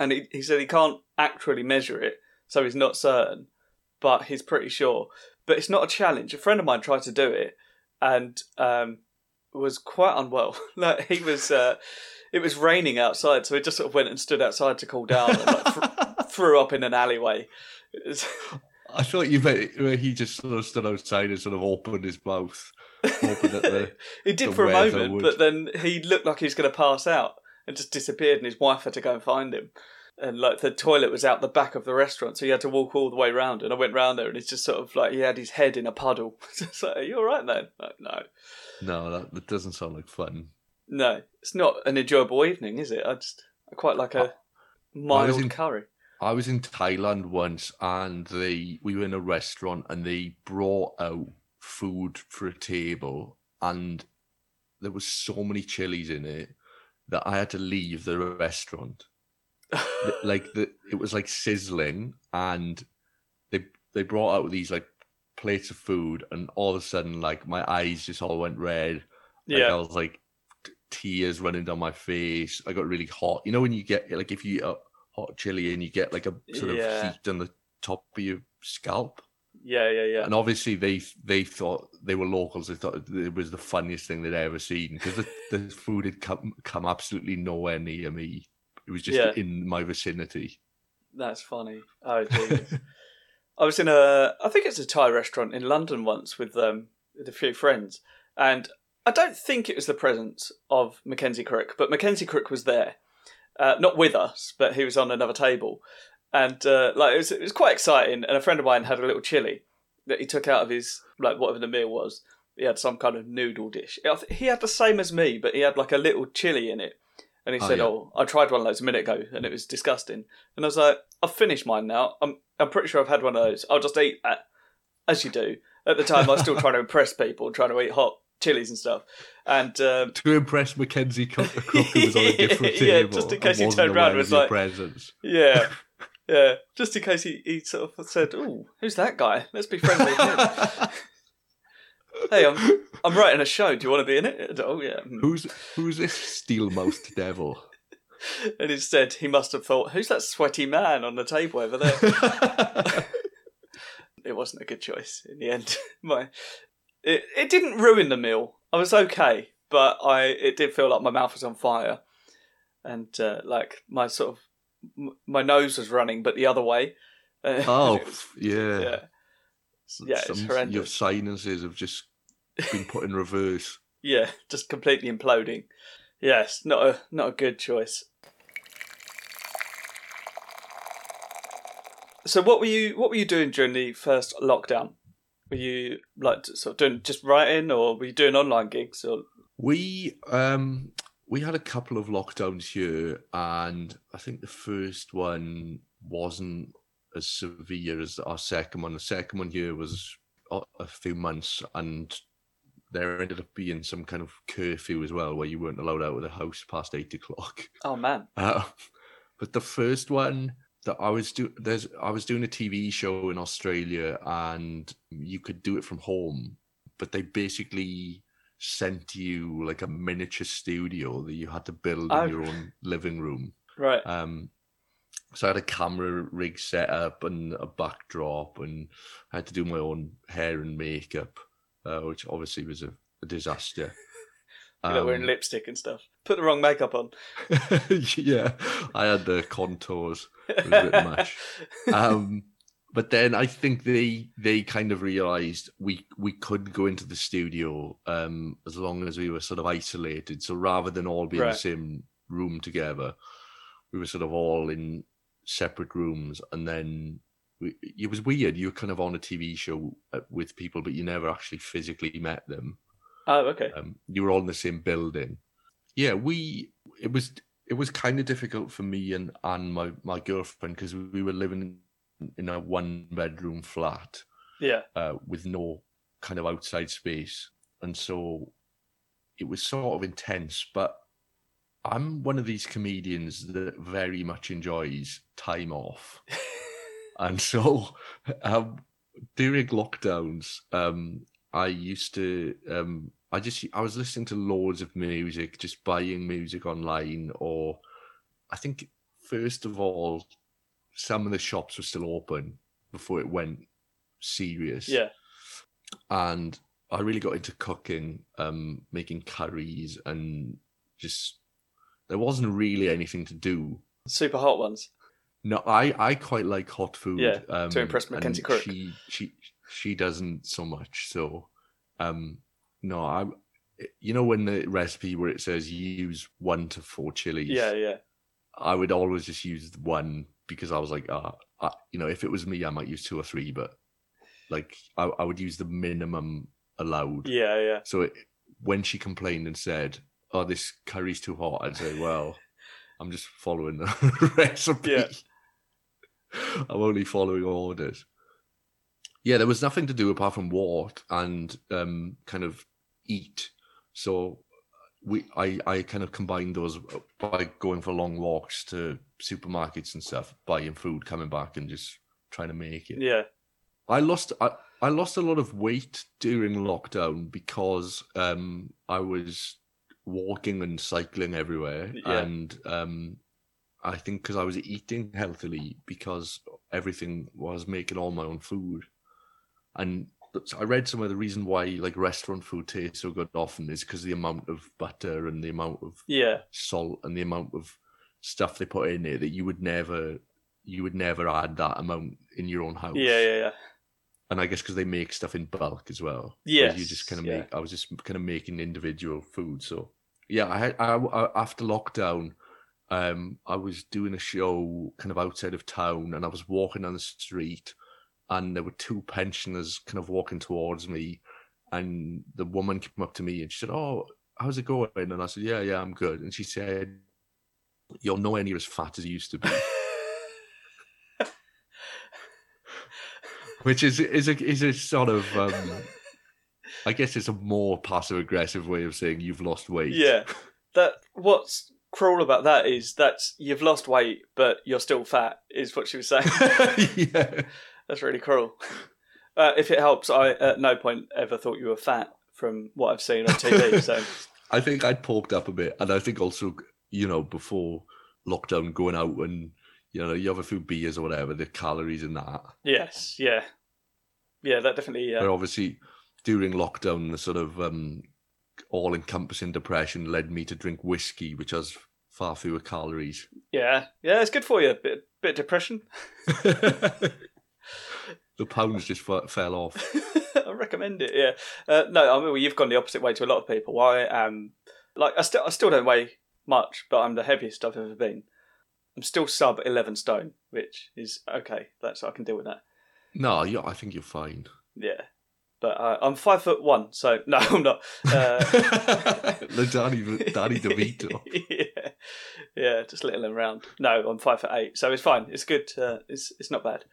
and he he said he can't actually measure it, so he's not certain, but he's pretty sure. But it's not a challenge. A friend of mine tried to do it, and um, was quite unwell. like he was. Uh, it was raining outside, so he just sort of went and stood outside to cool down and like, th- threw up in an alleyway. Was- I thought you meant where he just sort of stood outside and sort of opened his mouth, the he did for a moment, would- but then he looked like he was going to pass out and just disappeared, and his wife had to go and find him. And like the toilet was out the back of the restaurant, so he had to walk all the way round. And I went round there, and it's just sort of like he had his head in a puddle. It's like, Are you all right then? Like, no, no, that, that doesn't sound like fun. No, it's not an enjoyable evening, is it? I just I quite like a mild in- curry. I was in Thailand once, and they we were in a restaurant, and they brought out food for a table, and there was so many chilies in it that I had to leave the restaurant. Like the, it was like sizzling, and they they brought out these like plates of food, and all of a sudden, like my eyes just all went red. Like yeah, I was like tears running down my face. I got really hot. You know when you get like if you eat a hot chili and you get like a sort of heat on the top of your scalp. yeah, yeah, yeah. And obviously they they thought they were locals. They thought it was the funniest thing they'd ever seen because the, the food had come come absolutely nowhere near me. It was just Yeah. in my vicinity. That's funny. Oh. I was in a, I think it's a Thai restaurant in London once with um with a few friends, and I don't think it was the presence of Mackenzie Crook, but Mackenzie Crook was there, uh, not with us, but he was on another table, and uh, like it was, it was quite exciting. And a friend of mine had a little chili that he took out of his like whatever the meal was, he had some kind of noodle dish. He had the same as me, but he had like a little chili in it. And he Oh, said, yeah. "Oh, I tried one of those a minute ago, and it was disgusting." And I was like, "I've finished mine now. I'm I'm pretty sure I've had one of those. I'll just eat that, as you do." At the time, I was still trying to impress people, trying to eat hot chilies and stuff. And um, To impress Mackenzie Crook, was on a different Yeah, just in case he turned around aware and was of like- presence. yeah, yeah, just in case he, he sort of said, "Oh, who's that guy? Let's be friendly." hey, I'm I'm writing a show. Do you want to be in it? Oh yeah. Hmm. Who's who's this steel-mouthed devil? And instead, he must have thought, "Who's that sweaty man on the table over there?" it wasn't a good choice in the end. My it it didn't ruin the meal. I was okay, but I it did feel like my mouth was on fire, and uh, like my sort of m- my nose was running, but the other way. Uh, oh, was- yeah. yeah, yeah, it's horrendous. Your sinuses have just been put in reverse. yeah, just completely imploding. Yes, not a not a good choice. So what were you what were you doing during the first lockdown? Were you like sort of doing just writing, or were you doing online gigs? Or We um we had a couple of lockdowns here, and I think the first one wasn't as severe as our second one. The second one here was a, few months, and there ended up being some kind of curfew as well, where you weren't allowed out of the house past eight o'clock. oh man, Uh, but the first one that I was do there's I was doing a TV show in Australia and you could do it from home, but they basically sent you like a miniature studio that you had to build Oh. in your own living room. right? Um, so I had a camera rig set up and a backdrop, and I had to do my own hair and makeup, uh, which obviously was a, a disaster. You know, wearing Um, lipstick and stuff. Put the wrong makeup on. yeah, I had the contours. It was a bit much. Um, but then I think they they kind of realised we we could go into the studio um, as long as we were sort of isolated. So rather than all be in the same room together, we were sort of all in separate rooms, and then. We, it was weird. You were kind of on a TV show uh, with people, but you never actually physically met them oh, okay. um, you were all in the same building. Yeah, we it was it was kind of difficult for me and and my my girlfriend because we were living in a one bedroom flat Yeah. uh, with no kind of outside space, and so it was sort of intense. But I'm one of these comedians that very much enjoys time off. And so um, during lockdowns, um, I used to, um, I just, I was listening to loads of music, just buying music online, or I think first of all, some of the shops were still open before it went serious. Yeah. And I really got into cooking, um, making curries, and just there wasn't really anything to do Super hot ones. no, I, I quite like hot food. Yeah, um, to impress Mackenzie Crook. She she she doesn't so much. So, um, no, I, you know, when the recipe where it says use one to four chilies, Yeah, yeah. I would always just use one because I was like, ah, I, you know, if it was me, I might use two or three, but like I, I would use the minimum allowed. Yeah, yeah. So it, when she complained and said, "Oh, this curry's too hot," I'd say, "Well, I'm just following the recipe. Yeah. I'm only following orders." Yeah, there was nothing to do apart from walk and um, kind of eat. So we, I, I kind of combined those by going for long walks to supermarkets and stuff, buying food, coming back, and just trying to make it. Yeah. I lost I, I lost a lot of weight during lockdown because um I was walking and cycling everywhere Yeah. and um I think because I was eating healthily because everything was making all my own food and I read some of the reason why like restaurant food tastes so good often is because the amount of butter and the amount of Yeah. salt and the amount of stuff they put in it that you would never you would never add that amount in your own house Yeah, yeah, yeah. and I guess because they make stuff in bulk as well. Yeah, you just kind of yeah. make. I was just kind of making individual food. So yeah, I had I, I, after lockdown, um, I was doing a show kind of outside of town, and I was walking down the street, and there were two pensioners kind of walking towards me, and the woman came up to me and she said, "Oh, how's it going?" And I said, "Yeah, yeah, I'm good." And she said, "You're nowhere near as fat as you used to be." Which is is a is a sort of um, I guess it's a more passive aggressive way of saying you've lost weight. Yeah. That what's cruel about that is that you've lost weight, but you're still fat. Is what she was saying. yeah. That's really cruel. Uh, if it helps, I at no point ever thought you were fat from what I've seen on TV. So I think I'd poked up a bit, and I think also, you know, before lockdown, going out and you know, you have a few beers or whatever, the calories in that. yes, yeah, yeah, that definitely. But Uh, obviously, during lockdown, the sort of um, all-encompassing depression led me to drink whiskey, which has far fewer calories. yeah, yeah, it's good for you. Bit bit of depression. the pounds just f- fell off. I recommend it. Yeah. Uh, no, I mean well, you've gone the opposite way to a lot of people. I am like I still I still don't weigh much, but I'm the heaviest I've ever been. I'm still sub eleven stone, which is okay. That's I can deal with that. No, yeah, I think you're fine. Yeah. But uh, I'm five foot one, so no, I'm not. Uh, the Danny, Danny DeVito. yeah, yeah, just littling around. No, I'm five foot eight, so it's fine. It's good. Uh, it's it's not bad.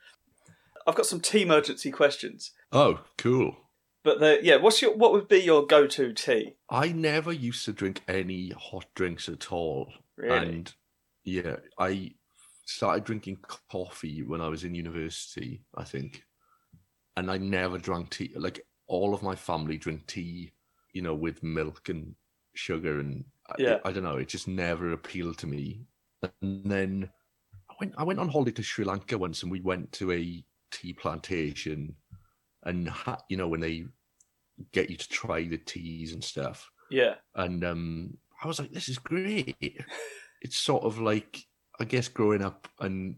I've got some tea emergency questions, Oh, cool. but the, yeah, what's your what would be your go to tea? I never used to drink any hot drinks at all. Really? And yeah, I started drinking coffee when I was in university, I think. And I never drank tea. Like all of my family drink tea, you know, with milk and sugar and I- Yeah. I, don't know, it just never appealed to me. And then I went I went on holiday to Sri Lanka once and we went to a tea plantation and ha- you know when they get you to try the teas and stuff Yeah, and um, I was like, "This is great." it's sort of like I guess growing up and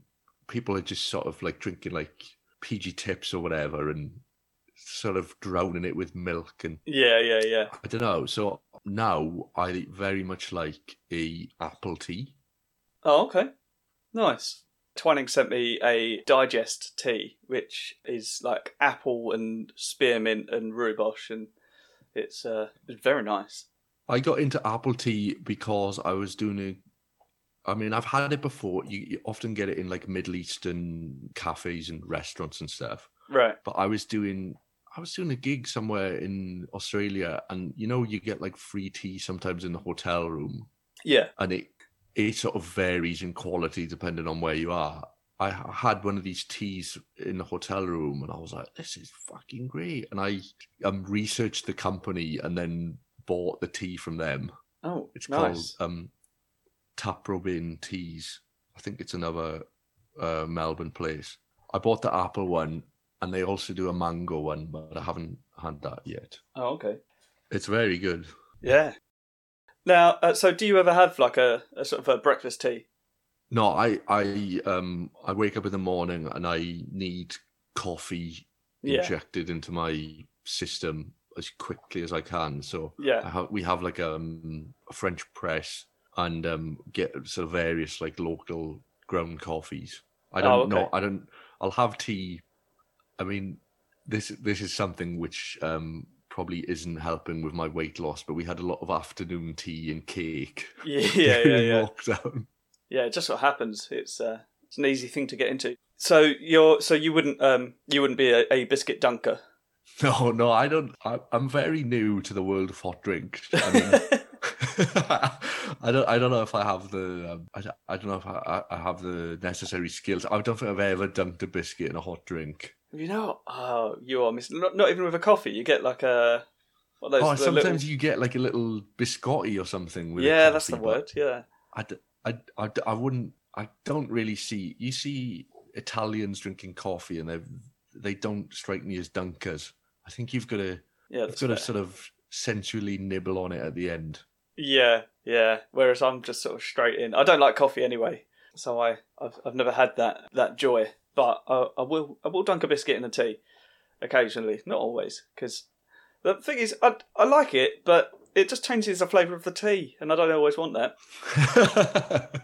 people are just sort of like drinking like PG tips or whatever, and sort of drowning it with milk and yeah, yeah, yeah. I don't know. So now I very much like a apple tea. Oh, okay, nice. Twining sent me a digest tea, which is like apple and spearmint and rhubarb, and it's uh, it's very nice. I got into apple tea because I was doing a. I mean, I've had it before. You, you often get it in like Middle Eastern cafes and restaurants and stuff. Right. but I was doing I was doing a gig somewhere in Australia, and you know you get like free tea sometimes in the hotel room, Yeah. and it it sort of varies in quality depending on where you are. I had one of these teas in the hotel room, and I was like, "This is fucking great!" And I um researched the company and then bought the tea from them. Oh, It's nice. called um Tap Robin Teas. I think it's another uh, Melbourne place. I bought the apple one, and they also do a mango one, but I haven't had that yet. Oh, okay. It's very good. Yeah. Now, uh, so do you ever have like a, a sort of a breakfast tea? No, I I um I wake up in the morning and I need coffee Yeah. injected into my system as quickly as I can. So I Yeah. have, we have like um, a French press and um, get sort of various like local ground coffees. I don't Oh, okay. know. I don't. I'll have tea. I mean, this this is something which um, probably isn't helping with my weight loss. But we had a lot of afternoon tea and cake. Yeah, yeah, yeah, yeah. Lockdown. Yeah, it just what happens. It's uh, it's an easy thing to get into. So you're so you wouldn't um you wouldn't be a, a biscuit dunker. No, no, I don't. I, I'm very new to the world of hot drinks. I mean, I don't. I don't know if I have the. Um, I, don't- I don't know if I, I have the necessary skills. I don't think I've ever dunked a biscuit in a hot drink. You know, oh, you are missing. Not, not even with a coffee. You get like a. What those, oh, sometimes little- you get like a little biscotti or something. With Yeah, that's the coffee, word. Yeah. I, d- I, d- I, d- I wouldn't. I don't really see. You see Italians drinking coffee, and they they don't strike me as dunkers. I think you've got to Yeah, you've got to sort of sensually nibble on it at the end. Yeah, yeah. Whereas I'm just sort of straight in. I don't like coffee anyway, so I I've, I've never had that that joy. But I, I will I will dunk a biscuit in the tea occasionally, not always, because the thing is I I like it, but it just changes the flavour of the tea, and I don't always want that.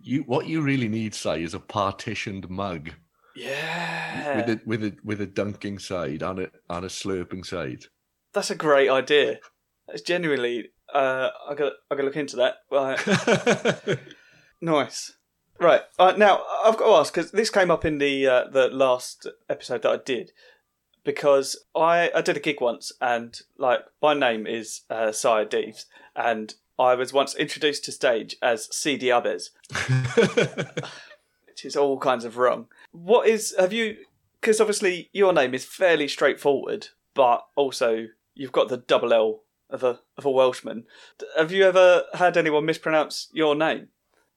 you what you really need, say, is a partitioned mug. Yeah, with a with a with a dunking side and a and a slurping side. That's a great idea. It's genuinely. Uh, I got. I got to look into that. Right. nice. Right. Uh, now I've got to ask because this came up in the uh, the last episode that I did because I I did a gig once and like my name is uh, Sire Deeves and I was once introduced to stage as CD Abez, which is all kinds of wrong. What is have you? Because obviously your name is fairly straightforward, but also you've got the double L of a of a Welshman. Have you ever had anyone mispronounce your name?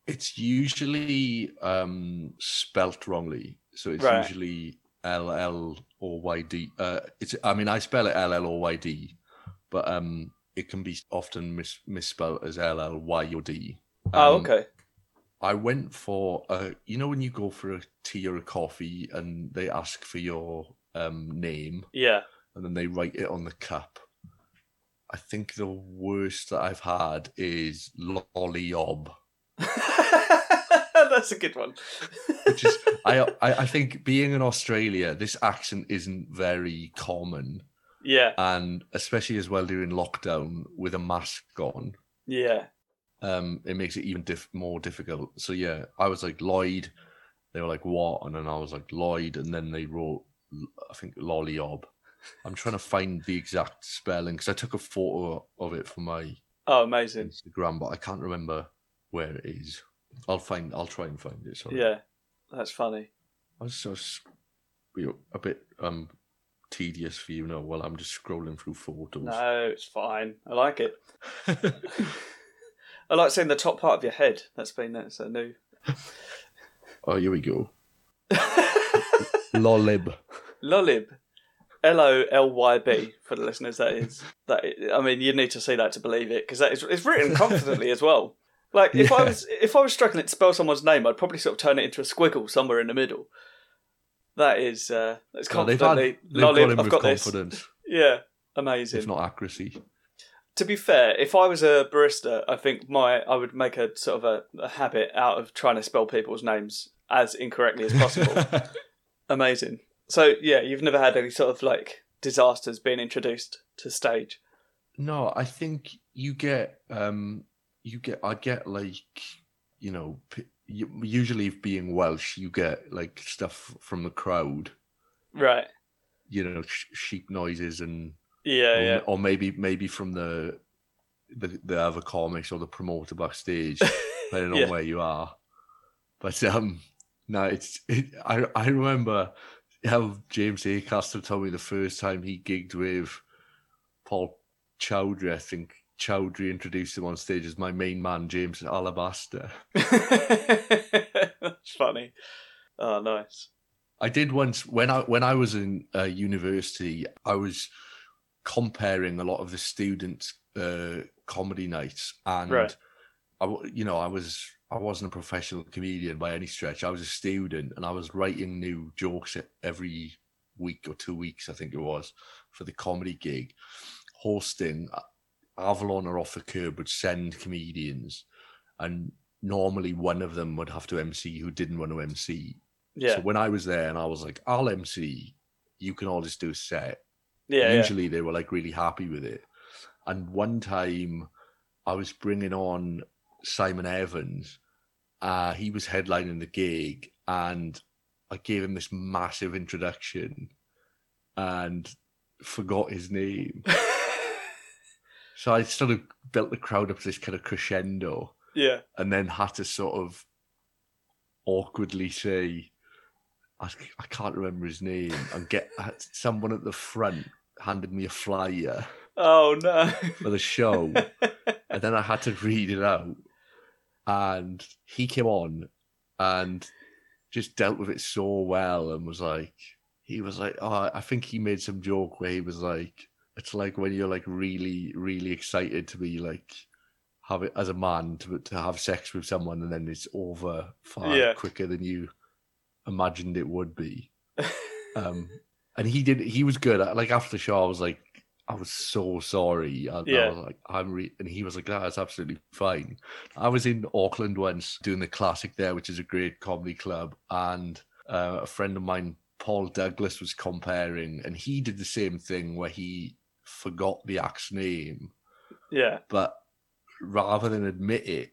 It's usually um spelt wrongly. So it's Right. usually L L or Y D. Uh, it's I mean I spell it L L or Y D, but um it can be often mis- misspelled as L L Y or D. oh, Um, okay. I went for uh you know when you go for a tea or a coffee and they ask for your um name Yeah. and then they write it on the cup. I think the worst that I've had is Lollyob. That's a good one. which is I, I I think being in Australia, this accent isn't very common, yeah. and especially as well during lockdown with a mask on, Yeah. um, it makes it even diff- more difficult. So yeah, I was like Lloyd, they were like what, and then I was like Lloyd, and then they wrote I think Lollyob. I'm trying to find the exact spelling because I took a photo of it for my Oh, amazing. Instagram, but I can't remember where it is. I'll find. I'll try and find it. Sorry. Yeah. That's funny. I was just be a bit um tedious for you now while I'm just scrolling through photos. No, it's fine. I like it. I like seeing the top part of your head. That's been that's a new. oh, here we go. Lollib. Lollib. L O L Y B for the listeners. That is that. I mean, you need to see that to believe it because that is it's written confidently as well. Like if I was if I was struggling to spell someone's name, I'd probably sort of turn it into a squiggle somewhere in the middle. That is uh, that's Well, they've had, they've got I've got this. Yeah, amazing. if not accuracy. to be fair, if I was a barista, I think my I would make a sort of a, a habit out of trying to spell people's names as incorrectly as possible. Amazing. So yeah, you've never had any sort of like disasters being introduced to stage. no, I think you get um you get I get like you know usually being Welsh you get like stuff from the crowd Right. you know sh- sheep noises and Yeah, or, yeah. or maybe maybe from the, the the other comics or the promoter backstage, depending Yeah. on where you are. But um, no, it's it, I I remember how James A. Acaster told me the first time he gigged with Paul Chowdhry. I think Chowdhry introduced him on stage as my main man, James Alabaster. That's funny. Oh, nice. I did once when I when I was in uh, university. I was comparing a lot of the students' uh, comedy nights, and Right. I, you know, I was I wasn't a professional comedian by any stretch. I was a student, and I was writing new jokes every week or two weeks, I think it was, for the comedy gig. Hosting uh, Avalon or Off the Kerb would send comedians, and normally one of them would have to MC who didn't want to MC. Yeah. So when I was there and I was like, I'll MC, you can all just do a set. yeah, yeah. Usually they were like really happy with it. And one time I was bringing on Simon Evans. Uh, he was headlining the gig and I gave him this massive introduction and forgot his name. so I sort of built the crowd up to this kind of crescendo yeah. and then had to sort of awkwardly say, I, I can't remember his name, and get uh, someone at the front handed me a flyer Oh no. for the show, and then I had to read it out, and he came on and just dealt with it so well, and was like, he was like, oh, I think he made some joke where he was like, it's like when you're like really, really excited to be like have it as a man to to have sex with someone and then it's over far Yeah. quicker than you imagined it would be. Um, and he did. He was good. Like after the show, I was like, I was so sorry. And I Yeah. was like, I'm. Re-, and he was like, that's absolutely fine. I was in Auckland once doing the classic there, which is a great comedy club, and uh, a friend of mine Paul Douglas was comparing, and he did the same thing where he forgot the act's name, Yeah. but rather than admit it,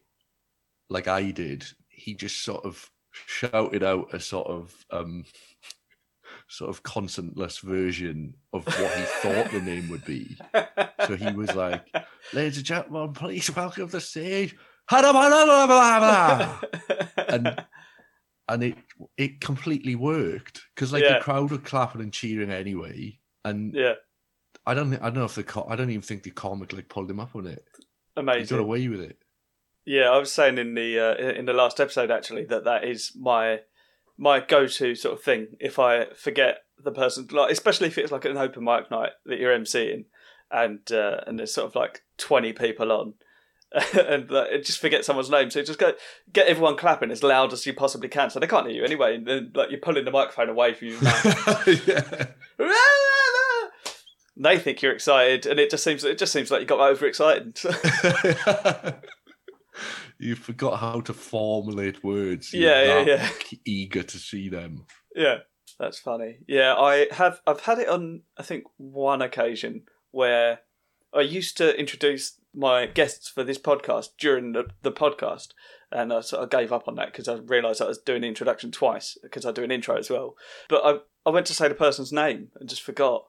like I did, he just sort of shouted out a sort of um, sort of consentless version of what he thought the name would be. So he was like, "Ladies and gentlemen, please welcome the stage." And and it it completely worked because like Yeah. the crowd were clapping and cheering anyway, and yeah. I don't I don't know if the I don't even think the comic like pulled him up on it. Amazing. He got away with it. Yeah, I was saying in the uh, in the last episode actually that that is my my go-to sort of thing. If I forget the person, like especially if it's like an open mic night that you're emceeing, and uh, and there's sort of like twenty people on, and uh, just forget someone's name. So just go get everyone clapping as loud as you possibly can, so they can't hear you anyway. And then like you're pulling the microphone away from you. yeah. they think you're excited, and it just seems it just seems like you got overexcited. you forgot how to formulate words. Yeah, yeah, You're yeah. that Eager to see them. Yeah, that's funny. Yeah, I have. I've had it on. I think one occasion where I used to introduce my guests for this podcast during the, the podcast, and I sort of gave up on that because I realised I was doing the introduction twice because I do an intro as well. But I I went to say the person's name and just forgot.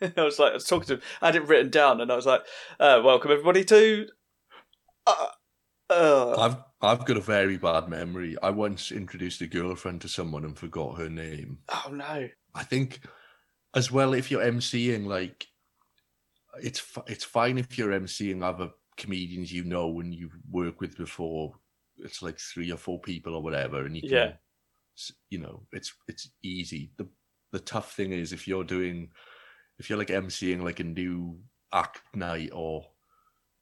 I was like, I was talking to him, I had it written down, and I was like, uh, "Welcome everybody to." Uh, uh, I've I've got a very bad memory. I once introduced a girlfriend to someone and forgot her name. oh no! I think as well if you're emceeing like it's it's fine if you're emceeing other comedians you know and you've worked with before. It's like three or four people or whatever, and you can, Yeah. you know, it's it's easy. the The tough thing is if you're doing, if you're like emceeing like a new act night or,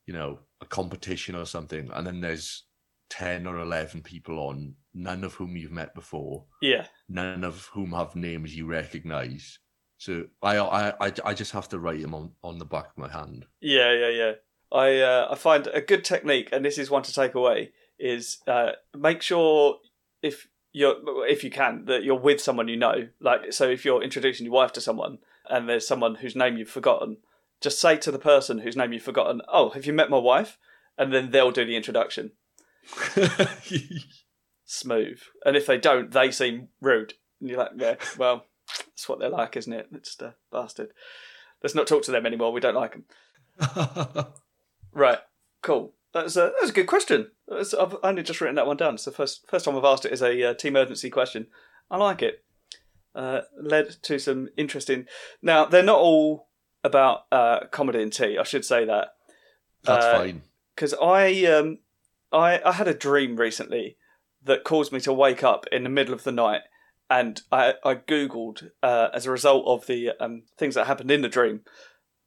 you know, a competition or something, and then there's ten or eleven people on, none of whom you've met before Yeah, none of whom have names you recognize. So I I I, I just have to write them on, on the back of my hand. Yeah, yeah, yeah. I uh, I find a good technique, and this is one to take away, is uh, make sure if you're if you can that you're with someone you know. Like, so if you're introducing your wife to someone, and there's someone whose name you've forgotten, just say to the person whose name you've forgotten, "Oh, have you met my wife?" And then they'll do the introduction. Smooth. And if they don't, they seem rude. And you're like, yeah, well, that's what they're like, isn't it? They're just a bastard. Let's not talk to them anymore. We don't like them. Right. Cool. That's a that's a good question. That's, I've only just written that one down. It's the first first time I've asked it as a uh, tea emergency question. I like it. Uh, led to some interesting. Now they're not all about uh, comedy and tea. I should say that That's Uh, fine. because I um I I had a dream recently that caused me to wake up in the middle of the night, and I I googled uh, as a result of the um, things that happened in the dream.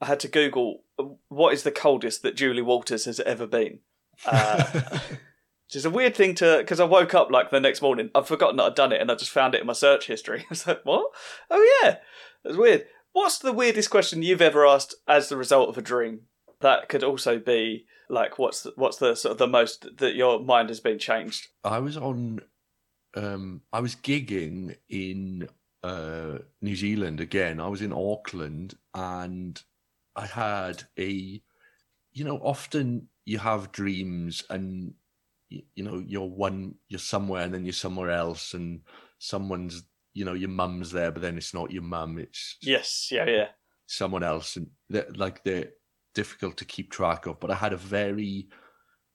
I had to Google uh, what is the coldest that Julie Walters has ever been. Which is a weird thing to because I woke up like the next morning. I've forgotten that I'd done it, and I just found it in my search history. I was like, "What? Oh yeah, that's weird." What's the weirdest question you've ever asked as the result of a dream? That could also be like, what's the, what's the sort of the most that your mind has been changed? I was on. Um, I was gigging in uh, New Zealand again. I was in Auckland, and I had a. You know, often you have dreams, and y- you know you're one, you're somewhere, and then you're somewhere else, and someone's. You know, your mum's there, but then it's not your mum. It's Yes, yeah, yeah, someone else and they're, like they're difficult to keep track of but i had a very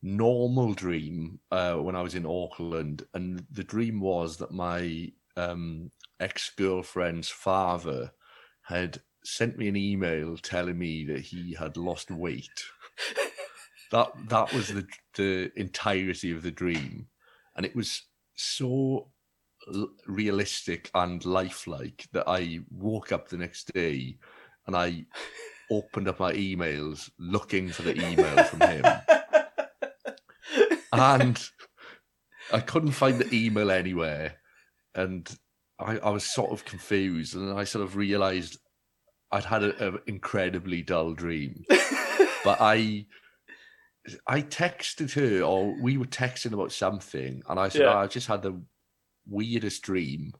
normal dream uh, when i was in auckland and the dream was that my um, ex-girlfriend's father had sent me an email telling me that he had lost weight that that was the the entirety of the dream. And it was so realistic and lifelike that I woke up the next day and I opened up my emails looking for the email from him. And I couldn't find the email anywhere. And I, I was sort of confused. And I sort of realized I'd had an incredibly dull dream. But I I texted her or we were texting about something and I said Yeah. "Oh, I just had the weirdest dream.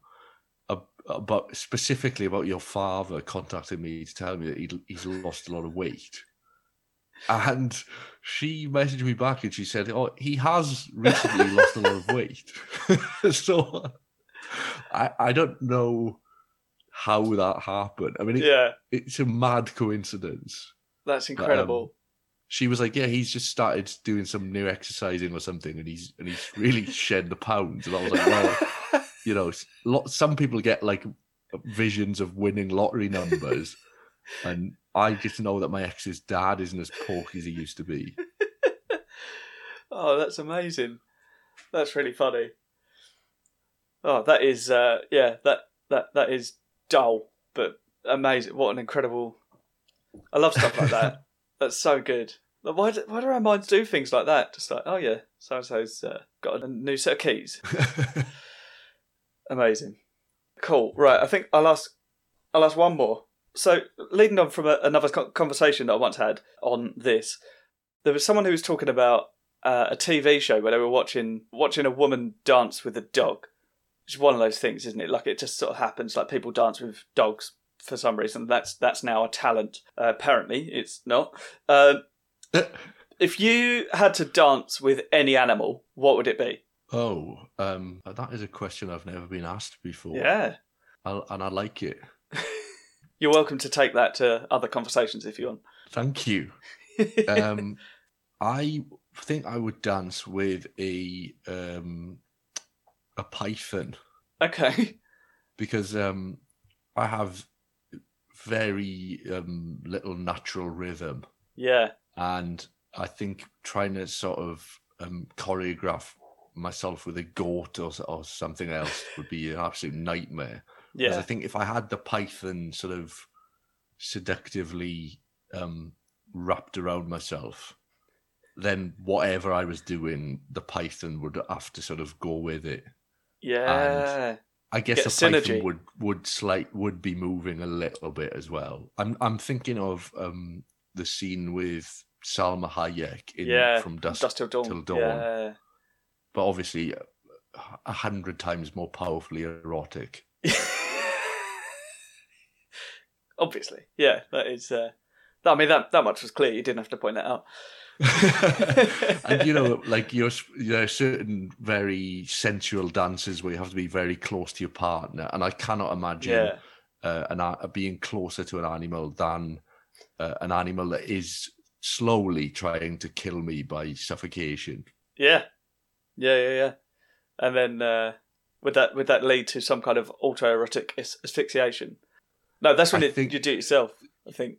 But specifically about your father contacting me to tell me that he'd, he's lost a lot of weight. And she messaged me back and she said, "Oh, he has recently lost a lot of weight." so I I don't know how that happened. I mean, it, Yeah, it's a mad coincidence. that's um, incredible. She was like, "Yeah, he's just started doing some new exercising or something, and he's and he's really shed the pounds." And I was like, "Well, you know, lot, some people get like visions of winning lottery numbers, and I just know that my ex's dad isn't as porky as he used to be." oh, that's amazing. That's really funny. Oh, that is uh, yeah, that that that is dull but amazing. What an incredible! I love stuff like that. That's so good. Like, Why do, why do our minds do things like that? Just like, oh yeah, so and so's uh, got a new set of keys. Amazing. Cool. Right. I think I'll ask. I'll ask one more. So, leading on from a, another conversation that I once had on this, there was someone who was talking about uh, a TV show where they were watching watching a woman dance with a dog. It's one of those things, isn't it? Like it just sort of happens. Like people dance with dogs for some reason. That's that's now a talent. Uh, apparently, it's not. Uh, if you had to dance with any animal, what would it be? oh, um, that is a question I've never been asked before. Yeah. I, and I like it. You're welcome to take that to other conversations if you want. Thank you. um, I think I would dance with a um, a python okay. because um, I have very um, little natural rhythm, Yeah. And I think trying to sort of um, choreograph myself with a goat or, or something else would be an absolute nightmare. 'Cause I think if I had the python sort of seductively um, wrapped around myself, then whatever I was doing, the python would have to sort of go with it. Yeah. I guess Get the synergy. python would would slight would be moving a little bit as well. I'm I'm thinking of um, the scene with Salma Hayek in yeah. from Dusk, Dust till dawn. Till Dawn. Yeah. but obviously a hundred times more powerfully erotic. Obviously. Yeah. That is. Uh, I mean, that, that much was clear. You didn't have to point that out. and you know, like you're, there are certain very sensual dances where you have to be very close to your partner, and I cannot imagine Yeah. uh, an a- being closer to an animal than uh, an animal that is slowly trying to kill me by suffocation. Yeah. Yeah. Yeah. Yeah. And then uh, would that would that lead to some kind of autoerotic as- asphyxiation? No, that's when it, think- you do it yourself. I think.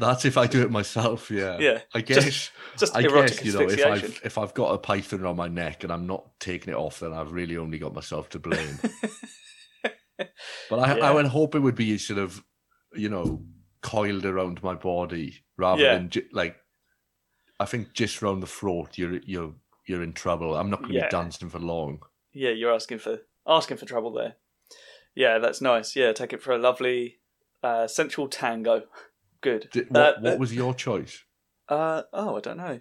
That's if I do it myself. Yeah, Yeah. I guess. Just I erotic guess you know if. I've if I've got a python around my neck and I'm not taking it off, then I've really only got myself to blame. But I, Yeah. I would hope it would be sort of, you know, coiled around my body rather Yeah. than like. I think just round the throat, you're you're you're in trouble. I'm not going to Yeah. be dancing for long. Yeah, you're asking for asking for trouble there. Yeah, that's nice. Yeah, take it for a lovely uh, sensual tango. Good. Did, what, Uh, what was your choice? Uh, oh, I don't know.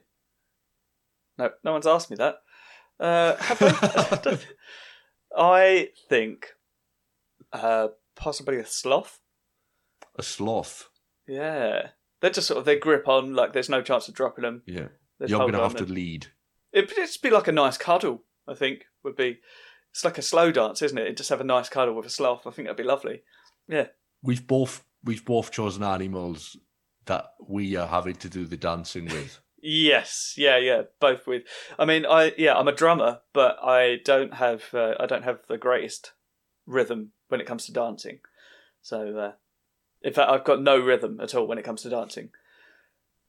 No, no one's asked me that. Uh? I I think uh, possibly a sloth. A sloth. Yeah, they're just sort of they grip on like there's no chance of dropping them. Yeah, They you're going to have to lead. It'd just be like a nice cuddle. I think would be. It's like a slow dance, isn't it? It'd just have a nice cuddle with a sloth. I think that'd be lovely. Yeah, we've both we've both chosen animals that we are having to do the dancing with. Yes, yeah, yeah, both with. I mean, I yeah, I'm a drummer, but I don't have uh, I don't have the greatest rhythm when it comes to dancing. So, uh, in fact, I've got no rhythm at all when it comes to dancing.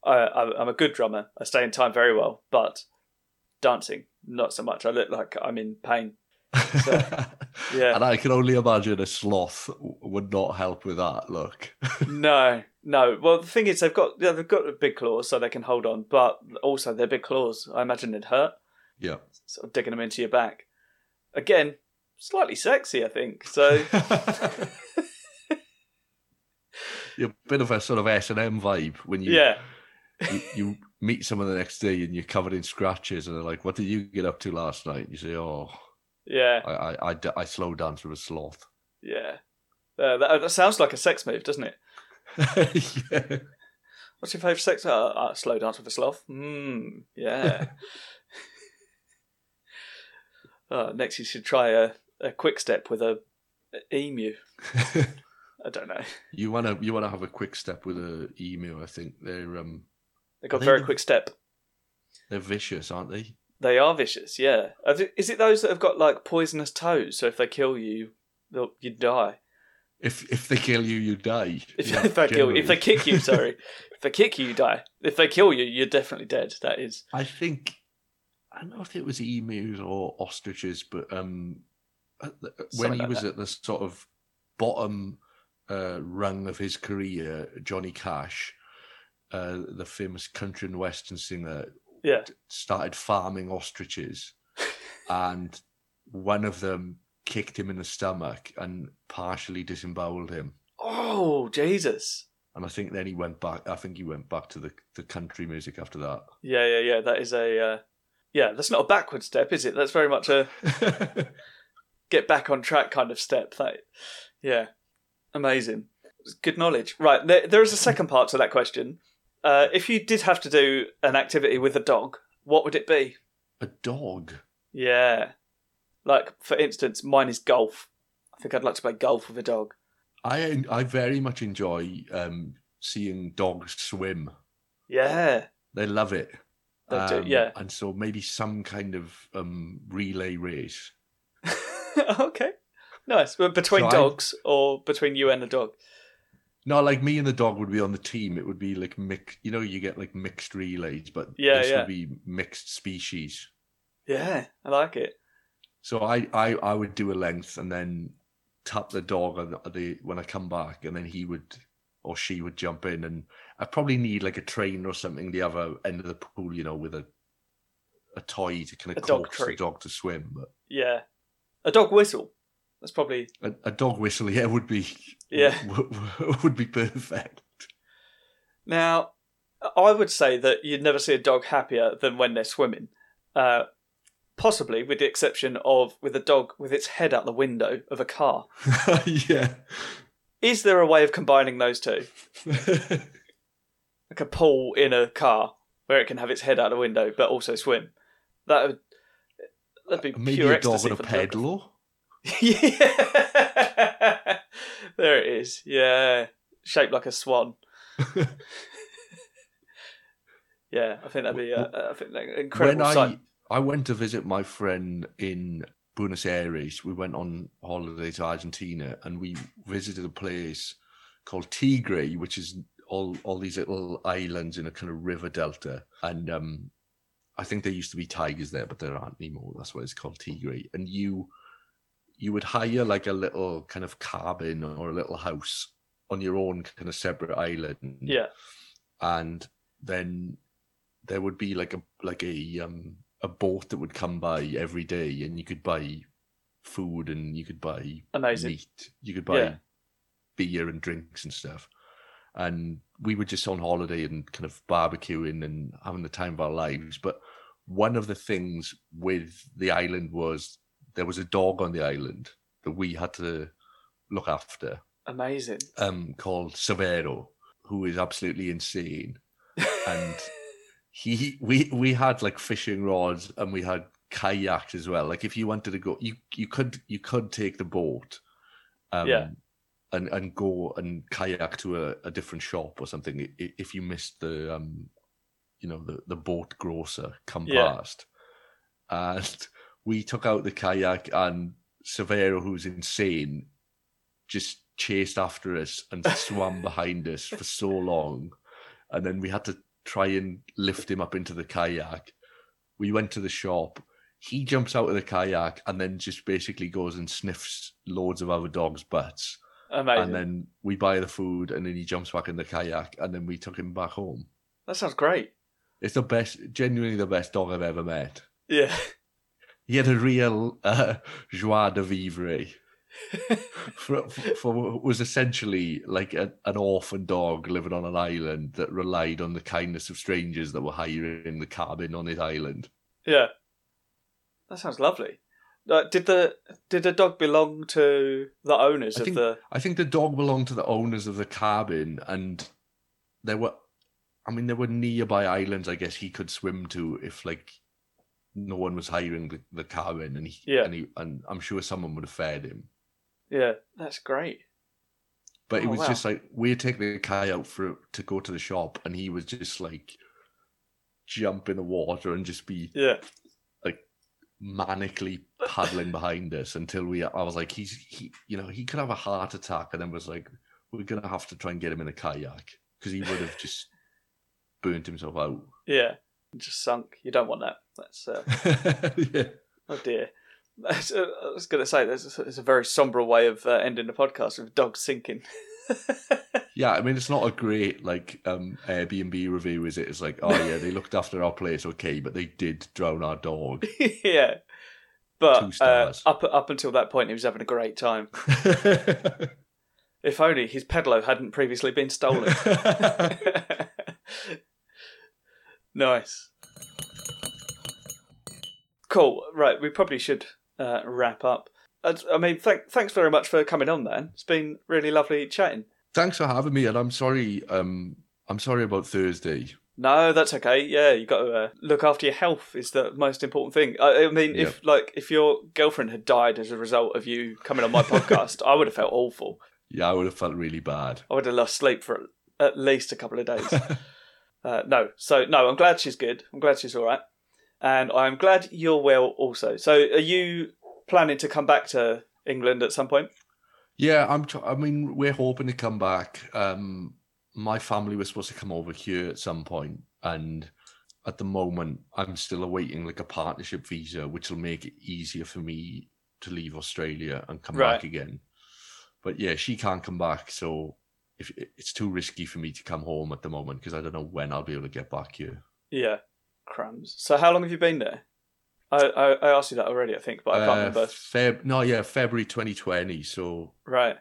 I, I'm a good drummer. I stay in time very well, but dancing not so much. I look like I'm in pain. Yeah. And I can only imagine a sloth would not help with that look. no, no. Well, the thing is, they've got yeah, they've got big claws, so they can hold on. But also, their big claws, I imagine, it'd hurt. yeah. sort of digging them into your back. Again, slightly sexy, I think. So a bit of a sort of S and M vibe when you, yeah, you you meet someone the next day and you're covered in scratches and they're like, "What did you get up to last night?" You say, "Oh, yeah, I I I slow dance with a sloth." Yeah. Uh, that, that sounds like a sex move, doesn't it? yeah. What's your favourite sex? Uh, uh, slow dance with a sloth. Hmm. Yeah. uh, next, you should try a, a quick step with a, a emu. I don't know. You wanna you wanna have a quick step with a emu. I think they're um They got very quick step. they're vicious, aren't they? They are vicious. Yeah. Is it those that have got like poisonous toes? So if they kill you, they'll, you die. If if they kill you, you die. If, Yeah, if they kill, if they kick you, sorry, if they kick you, you die. If they kill you, you're definitely dead. That is. I think I don't know if it was emus or ostriches, but um, when Something he like was that. at the sort of bottom uh, rung of his career, Johnny Cash, uh, the famous country and western singer, Yeah. started farming ostriches, and one of them kicked him in the stomach and partially disemboweled him. Oh Jesus. And I think then he went back. I think he went back to the, the country music after that. Yeah, yeah, yeah. That is a. Uh, yeah, that's not a backward step, is it? That's very much a get back on track kind of step. That, yeah, amazing. Good knowledge. Right, there, there is a second part to that question. Uh, if you did have to do an activity with a dog, what would it be? a dog. Yeah, like for instance, mine is golf. I think I'd like to play golf with a dog. I I very much enjoy um, seeing dogs swim. Yeah, They love it. They do, Um, yeah. And so maybe some kind of um, relay race. okay, nice. But between So I- dogs or between you and the dog? No, like me and the dog would be on the team. It would be like mix. You know, you get like mixed relays, but Yeah, this yeah. would be mixed species. Yeah, I like it. So I, I, I would do a length and then tap the dog on the, the when I come back, and then he would or she would jump in, and I probably need like a train or something the other end of the pool, you know, with a a toy to kind of coax the dog to swim. But Yeah, a dog whistle. That's probably a, a dog whistle, yeah, would be Yeah. would, would be perfect. Now, I would say that you'd never see a dog happier than when they're swimming. Uh, possibly, with the exception of with a dog with its head out the window of a car. yeah. Is there a way of combining those two? Like a pool in a car where it can have its head out the window but also swim. That would that'd be Maybe pure a dog ecstasy on a for the dog. pedal. Yeah, there it is. Yeah, shaped like a swan. Yeah, I think that'd be. Uh, I think that incredible when sight. I I went to visit my friend in Buenos Aires, we went on holiday to Argentina, and we visited a place called Tigre, which is all all these little islands in a kind of river delta, and um, I think there used to be tigers there, but there aren't anymore. That's why it's called Tigre. And you you would hire like a little kind of cabin or a little house on your own kind of separate island. Yeah, and then there would be like a like a um a boat that would come by every day and you could buy food and you could buy amazing. meat. You could buy Yeah. beer and drinks and stuff. And we were just on holiday and kind of barbecuing and having the time of our lives. But one of the things with the island was there was a dog on the island that we had to look after Amazing. um, called Severo, who is absolutely insane. And he, we, we had like fishing rods and we had kayaks as well. Like if you wanted to go, you you could you could take the boat, um, Yeah. and and go and kayak to a, a different shop or something if you missed the um, you know the the boat grocer come Yeah. past, and we took out the kayak and Severo, who's insane, just chased after us and swam behind us for so long. And then we had to try and lift him up into the kayak. We went to the shop. He jumps out of the kayak and then just basically goes and sniffs loads of other dogs' butts. Amazing. And then we buy the food and then he jumps back in the kayak and then we took him back home. that sounds great. It's the best, genuinely the best dog I've ever met. Yeah. He had a real uh, joie de vivre. for, for, for was essentially like a, an orphan dog living on an island that relied on the kindness of strangers that were hiring the cabin on his island. Yeah. That sounds lovely. Uh, did the did the dog belong to the owners I of think- the? I think the dog belonged to the owners of the cabin, and there were, I mean, there were nearby islands. I guess he could swim to if like no one was hiring the, the car in, and he, Yeah. and he, and I'm sure someone would have fed him. Yeah, that's great. But it Oh, was wow. just like we're taking the Kai out for to go to the shop, and he was just like jump in the water and just be Yeah, like manically paddling behind us until we. I was like, he's he, you know, he could have a heart attack, and then was like, we're gonna have to try and get him in a kayak because he would have just burnt himself out. yeah, just sunk. You don't want that. That's uh, yeah. oh dear. I was going to say there's a, there's a very sombre way of uh, ending the podcast with dogs sinking. Yeah, I mean it's not a great like um Airbnb review, is it? It's like, oh yeah, they looked after our place, okay, but they did drown our dog. yeah, Two but uh, up up until that point, he was having a great time. If only his pedalo hadn't previously been stolen. nice. Cool. Right, we probably should uh, wrap up. I mean, th- thanks very much for coming on, Then It's been really lovely chatting. Thanks for having me, and I'm sorry. Um, I'm sorry about Thursday. No, that's okay. Yeah, you got to uh, look after your health is the most important thing. I, I mean, if like if your girlfriend had died as a result of you coming on my podcast, I would have felt awful. Yeah, I would have felt really bad. I would have lost sleep for at least a couple of days. uh, no, so no, I'm glad she's good. I'm glad she's all right, and I'm glad you're well also. So, are you planning to come back to England at some point? Yeah, I'm. Tr- I mean, we're hoping to come back. Um, my family was supposed to come over here at some point, and at the moment, I'm still awaiting like a partnership visa, which will make it easier for me to leave Australia and come Right. back again. But yeah, she can't come back, so if it's too risky for me to come home at the moment because I don't know when I'll be able to get back here. Yeah, crumbs. So, how long have you been there? I I, I asked you that already, I think, but I can't Uh, remember. Feb, no, yeah, February 2020. So, Right,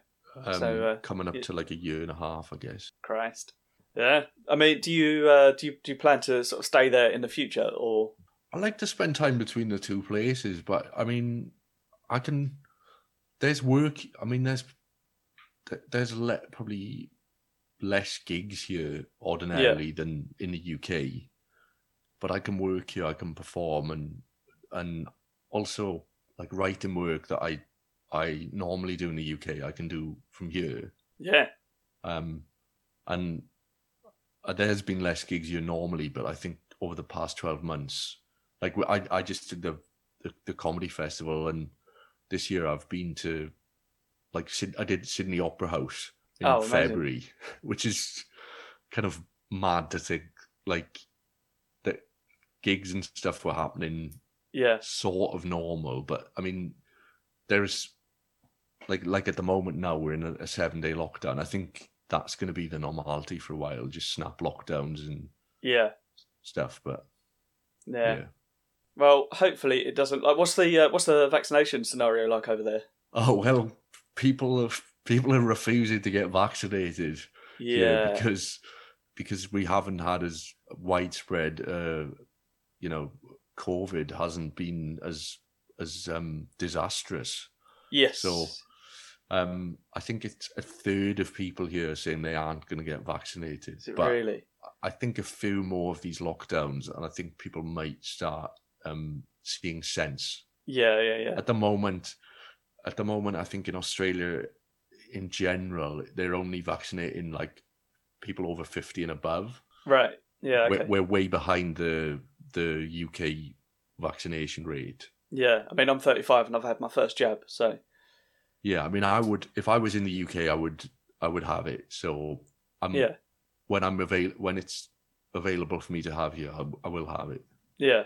um, So, uh, coming up it- to like a year and a half, I guess. Christ. Yeah, I mean, do you uh, do you do you plan to sort of stay there in the future, or I like to spend time between the two places, but I mean, I can. There's work. I mean, there's there's le- probably less gigs here ordinarily than in the UK, but I can work here. I can perform and and also like writing work that I I normally do in the UK. I can do from here. yeah, Um, and uh, there's been less gigs here normally, but I think over the past 12 months, like I I just did the, the, the comedy festival and this year I've been to like I did Sydney Opera House in Oh. February, which is kind of mad to think like gigs and stuff were happening yeah, sort of normal, but I mean, there's like like at the moment now we're in a, a seven day lockdown. I think that's going to be the normality for a while, just snap lockdowns and yeah, stuff. But yeah. yeah. Well, hopefully it doesn't. Like, what's the uh, what's the vaccination scenario like over there? Oh well, people are people are refusing to get vaccinated Yeah, because because we haven't had as widespread, uh, you know, COVID hasn't been as as um disastrous. yes. so- Um, I think it's a third of people here saying they aren't going to get vaccinated. But really? I think a few more of these lockdowns, and I think people might start um, seeing sense. Yeah, yeah, yeah. At the moment, at the moment, I think in Australia, in general, they're only vaccinating like people over fifty and above. Right. Yeah. Okay. We're, we're way behind the the UK vaccination rate. Yeah. I mean, I'm 35 and I've had my first jab, so Yeah, I mean, I would if I was in the UK, I would I would have it. So I'm yeah, when I'm avail when it's available for me to have here, I, I will have it. yeah.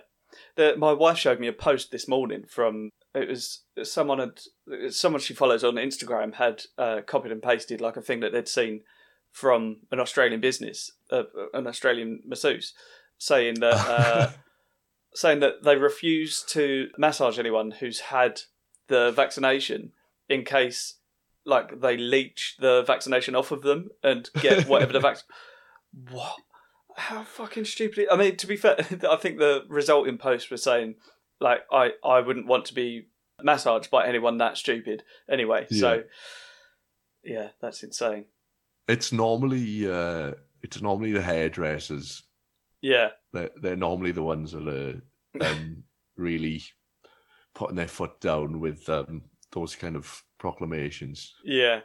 The, my wife showed me a post this morning from it was someone had someone she follows on Instagram had uh, copied and pasted like a thing that they'd seen from an Australian business, uh, an Australian masseuse, saying that uh, saying that they refuse to massage anyone who's had the vaccination in case like they leech the vaccination off of them and get whatever the vaccine. What? How fucking stupid! I mean, to be fair, I think the resulting post was saying like I I wouldn't want to be massaged by anyone that stupid. Anyway, so yeah, that's insane. It's normally uh, it's normally the hairdressers. Yeah, They're, they're normally the ones that are um, really putting their foot down with um, those kind of proclamations. yeah.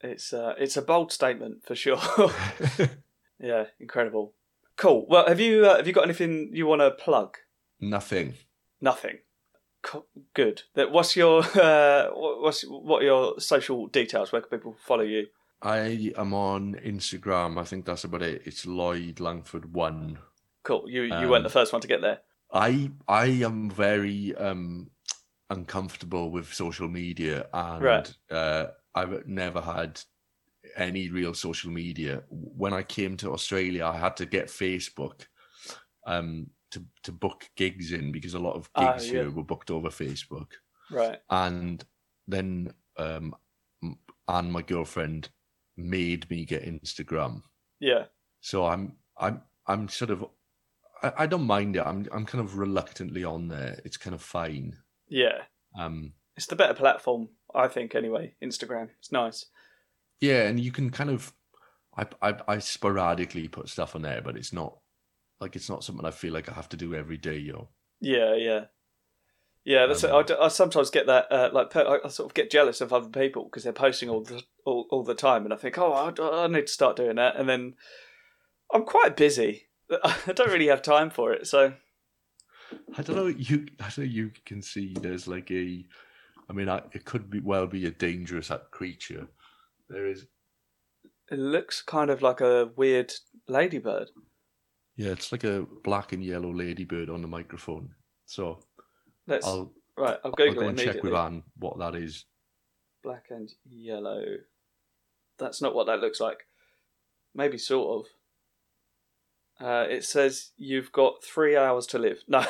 It's uh, it's a bold statement for sure. yeah, incredible. Cool. Well, have you uh, have you got anything you want to plug? Nothing. Nothing. Co- Good. What's your uh, what's what are your social details? Where can people follow you? I am on Instagram. I think that's about it. It's Lloyd Langford one. Cool. You you Um, weren't the first one to get there. I I am very um uncomfortable with social media and Right. uh, I've never had any real social media. When I came to Australia, I had to get Facebook um to to book gigs in because a lot of Ah, gigs yeah. here were booked over Facebook. Right. And then um and my girlfriend made me get Instagram. Yeah. So I'm I'm I'm sort of I, I don't mind it. I'm I'm kind of reluctantly on there. It's kind of fine. Yeah. Um It's the better platform, I think. Anyway, Instagram. It's nice. yeah, and you can kind of I I, I sporadically put stuff on there, but it's not like it's not something I feel like I have to do every day, you know. Yeah. Yeah. Yeah, that's Um, I, sometimes get that uh, like I I sort of get jealous of other people because they're posting all the all, all the time, and I think, oh, I, I need to start doing that, and then I'm quite busy. I don't really have time for it, so I don't know. You I don't know. You can see there's like a. I mean, I, it could be well be a dangerous creature. There is. it looks kind of like a weird ladybird. Yeah, it's like a black and yellow ladybird on the microphone. So Let's I'll right. I'll I'll Google go and check with Anne what that is. Black and yellow. That's not what that looks like. Maybe sort of. Uh, it says you've got three hours to live. No,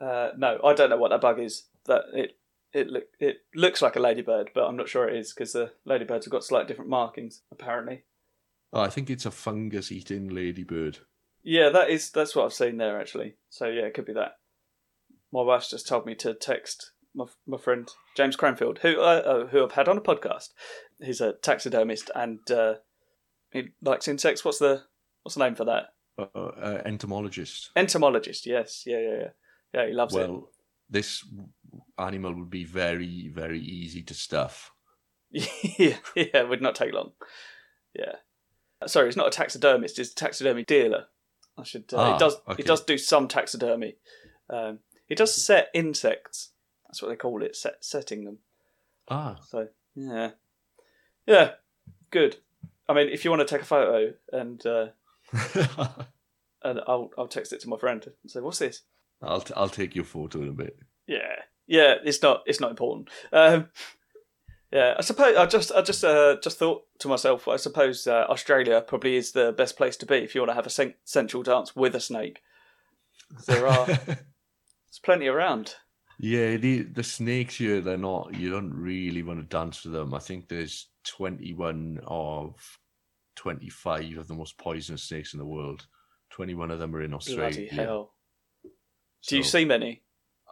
uh, no, I don't know what that bug is. That it it look it looks like a ladybird, but I'm not sure it is because the ladybirds have got slightly different markings apparently. Oh, I think it's a fungus eating ladybird. Yeah, that is that's what I've seen there actually. So yeah, it could be that. My wife's just told me to text my my friend James Cranfield, who uh, uh, who I've had on a podcast. He's a taxidermist and uh, he likes insects. What's the what's the name for that? Uh, uh, entomologist. Entomologist. Yes, yeah, yeah, yeah. Yeah, he loves it. Well, this animal would be very, very easy to stuff. yeah, yeah, it would not take long. Yeah. Sorry, he's not a taxidermist. He's a taxidermy dealer. I should. Uh, Ah, he does. okay. He does do some taxidermy. Um, he does set insects. That's what they call it. Set, setting them. Ah, So yeah, yeah, good. I mean, if you want to take a photo and uh, and I'll I'll text it to my friend and say, "What's this?" I'll t- I'll take your photo in a bit. Yeah, yeah. It's not. It's not important. Um, yeah, I suppose I just I just uh, just thought to myself. I suppose uh, Australia probably is the best place to be if you want to have a sen- sensual dance with a snake. There are there's plenty around. yeah, the the snakes here, they're not. You don't really want to dance with them. I think there's 21 of 25 of the most poisonous snakes in the world. 21 of them are in Australia. Bloody hell! Do you see many?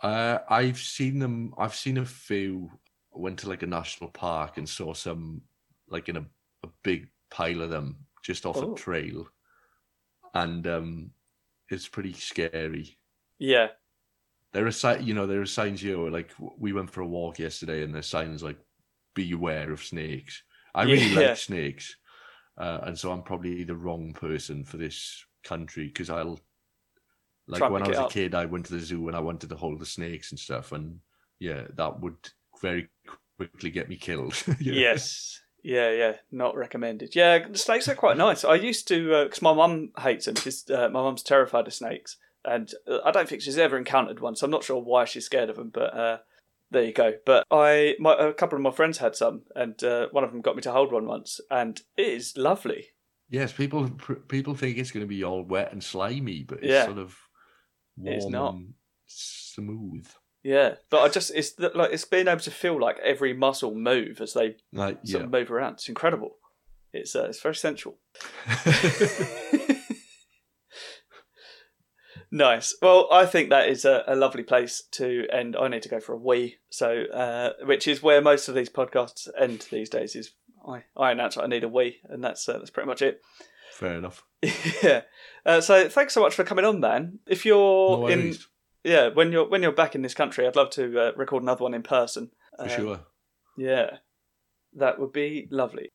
Uh, I've seen them. I've seen a few. Went to like a national park and saw some, like in a, a big pile of them just off Oh. a trail, and um, it's pretty scary. Yeah, There are si- you know, there are signs here. Like we went for a walk yesterday, and there's signs like "Beware of snakes." I really Yeah. like snakes, uh, and so I'm probably the wrong person for this country because I'll. Like Try when I was a up. kid, I went to the zoo and I wanted to hold the snakes and stuff, and yeah, that would very quickly get me killed. you know? Yes. Yeah, yeah, not recommended. Yeah, snakes are quite nice. I used to, because my mum hates them. She's, uh, my mum's terrified of snakes, and uh, I don't think she's ever encountered one. So I'm not sure why she's scared of them. But uh, there you go. But I, my, a couple of my friends had some, and uh, one of them got me to hold one once, and it is lovely. Yes, people people think it's going to be all wet and slimy, but it's Yeah. sort of warm not. and smooth. Yeah, but I just it's the, like it's being able to feel like every muscle move as they Like sort yeah, of move around. It's incredible. It's uh, it's very sensual. Nice. Well, I think that is a, a lovely place to end. I need to go for a wee, so uh, which is where most of these podcasts end these days. Is I, I announce I need a wee, and that's uh, that's pretty much it. Fair enough. yeah. Uh, so thanks so much for coming on, man. If you're No in, worries, yeah, when you're when you're back in this country, I'd love to uh, record another one in person. for Uh, sure. Yeah, that would be lovely.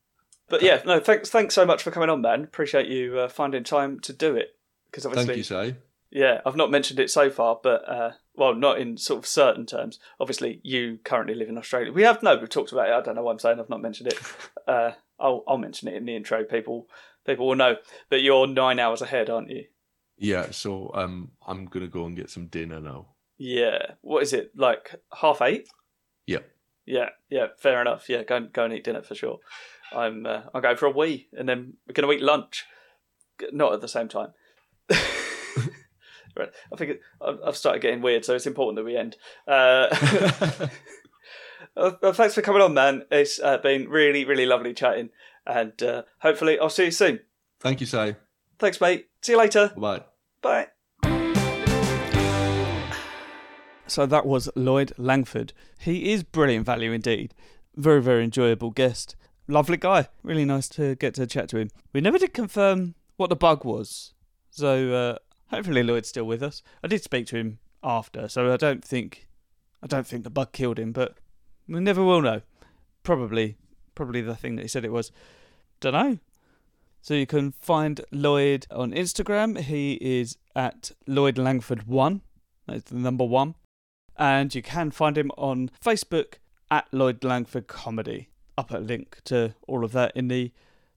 But yeah, no, thanks thanks so much for coming on, man. Appreciate you uh, finding time to do it because obviously, Thank you, Si. yeah, I've not mentioned it so far, but uh, well, not in sort of certain terms. Obviously, you currently live in Australia. We have no, we've talked about it. I don't know why I'm saying I've not mentioned it. Uh, I'll I'll mention it in the intro. People people will know. But you're nine hours ahead, aren't you? Yeah, so um, I'm gonna go and get some dinner now. Yeah. What is it like? Half eight? Yeah. Yeah. Yeah. Fair enough. Yeah. Go and go and eat dinner for sure. I'm uh, I'm going for a wee, and then we're going to eat lunch. Not at the same time. right. I think it, I've started getting weird, so it's important that we end. Uh, well, thanks for coming on, man. It's uh, been really, really lovely chatting, and uh, hopefully I'll see you soon. Thank you, Si. Thanks, mate. See you later. Bye. Bye. So that was Lloyd Langford. He is brilliant value indeed. Very, very enjoyable guest. Lovely guy. Really nice to get to chat to him. We never did confirm what the bug was. So uh, hopefully Lloyd's still with us. I did speak to him after, so I don't think I don't think the bug killed him, but we never will know. Probably probably the thing that he said it was. Don't know. So you can find Lloyd on Instagram. He is at Lloyd Langford one. That's the number one. And you can find him on Facebook at Lloyd Langford Comedy. I'll put a link to all of that in the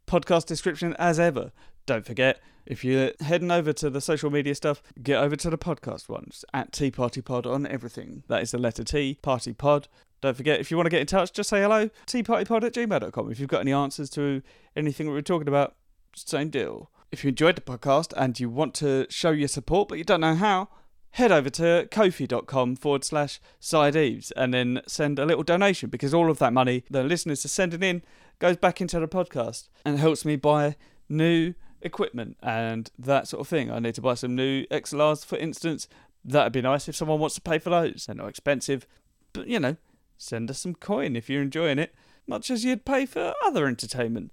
podcast description as ever. Don't forget, if you're heading over to the social media stuff, get over to the podcast ones at Tea Party Pod on everything. That is the letter T, Party Pod. Don't forget, if you want to get in touch, just say hello, teapartypod at gmail.com. If you've got any answers to anything we're talking about, same deal. If you enjoyed the podcast and you want to show your support but you don't know how, head over to kofi.com forward slash side and then send a little donation because all of that money the listeners are sending in goes back into the podcast and helps me buy new equipment and that sort of thing. I need to buy some new XLRs, for instance. That'd be nice if someone wants to pay for those. They're not expensive, but you know, send us some coin if you're enjoying it, much as you'd pay for other entertainment.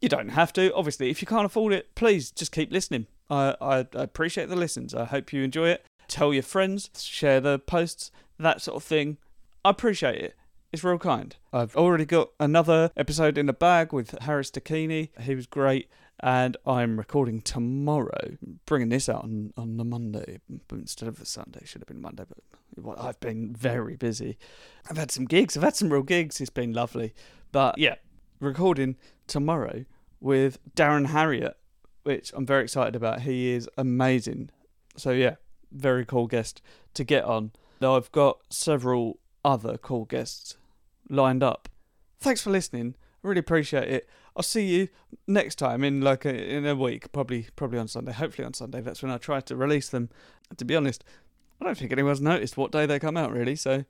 You don't have to. Obviously, if you can't afford it, please just keep listening. I, I, I appreciate the listens. I hope you enjoy it. Tell your friends, share the posts, that sort of thing. I appreciate it. It's real kind. I've already got another episode in the bag with Harris Dakini. He was great. And I'm recording tomorrow, bringing this out on, on the Monday instead of the Sunday. Should have been Monday, but I've been very busy. I've had some gigs. I've had some real gigs. It's been lovely. But yeah, recording tomorrow with Darren Harriott, which I'm very excited about. He is amazing. So yeah, very cool guest to get on. Now I've got several other cool guests lined up. Thanks for listening. I really appreciate it. I'll see you next time in like a, in a week, probably probably on Sunday. Hopefully on Sunday. That's when I try to release them. To be honest, I don't think anyone's noticed what day they come out really. So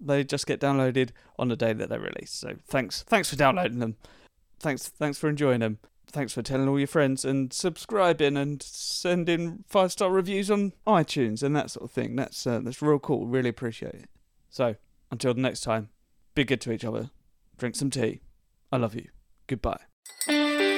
they just get downloaded on the day that they're released. So thanks, thanks for downloading them. Thanks, thanks for enjoying them. Thanks for telling all your friends and subscribing and sending five star reviews on iTunes and that sort of thing. That's uh, that's real cool. Really appreciate it. So until the next time, be good to each other. Drink some tea. I love you. Goodbye.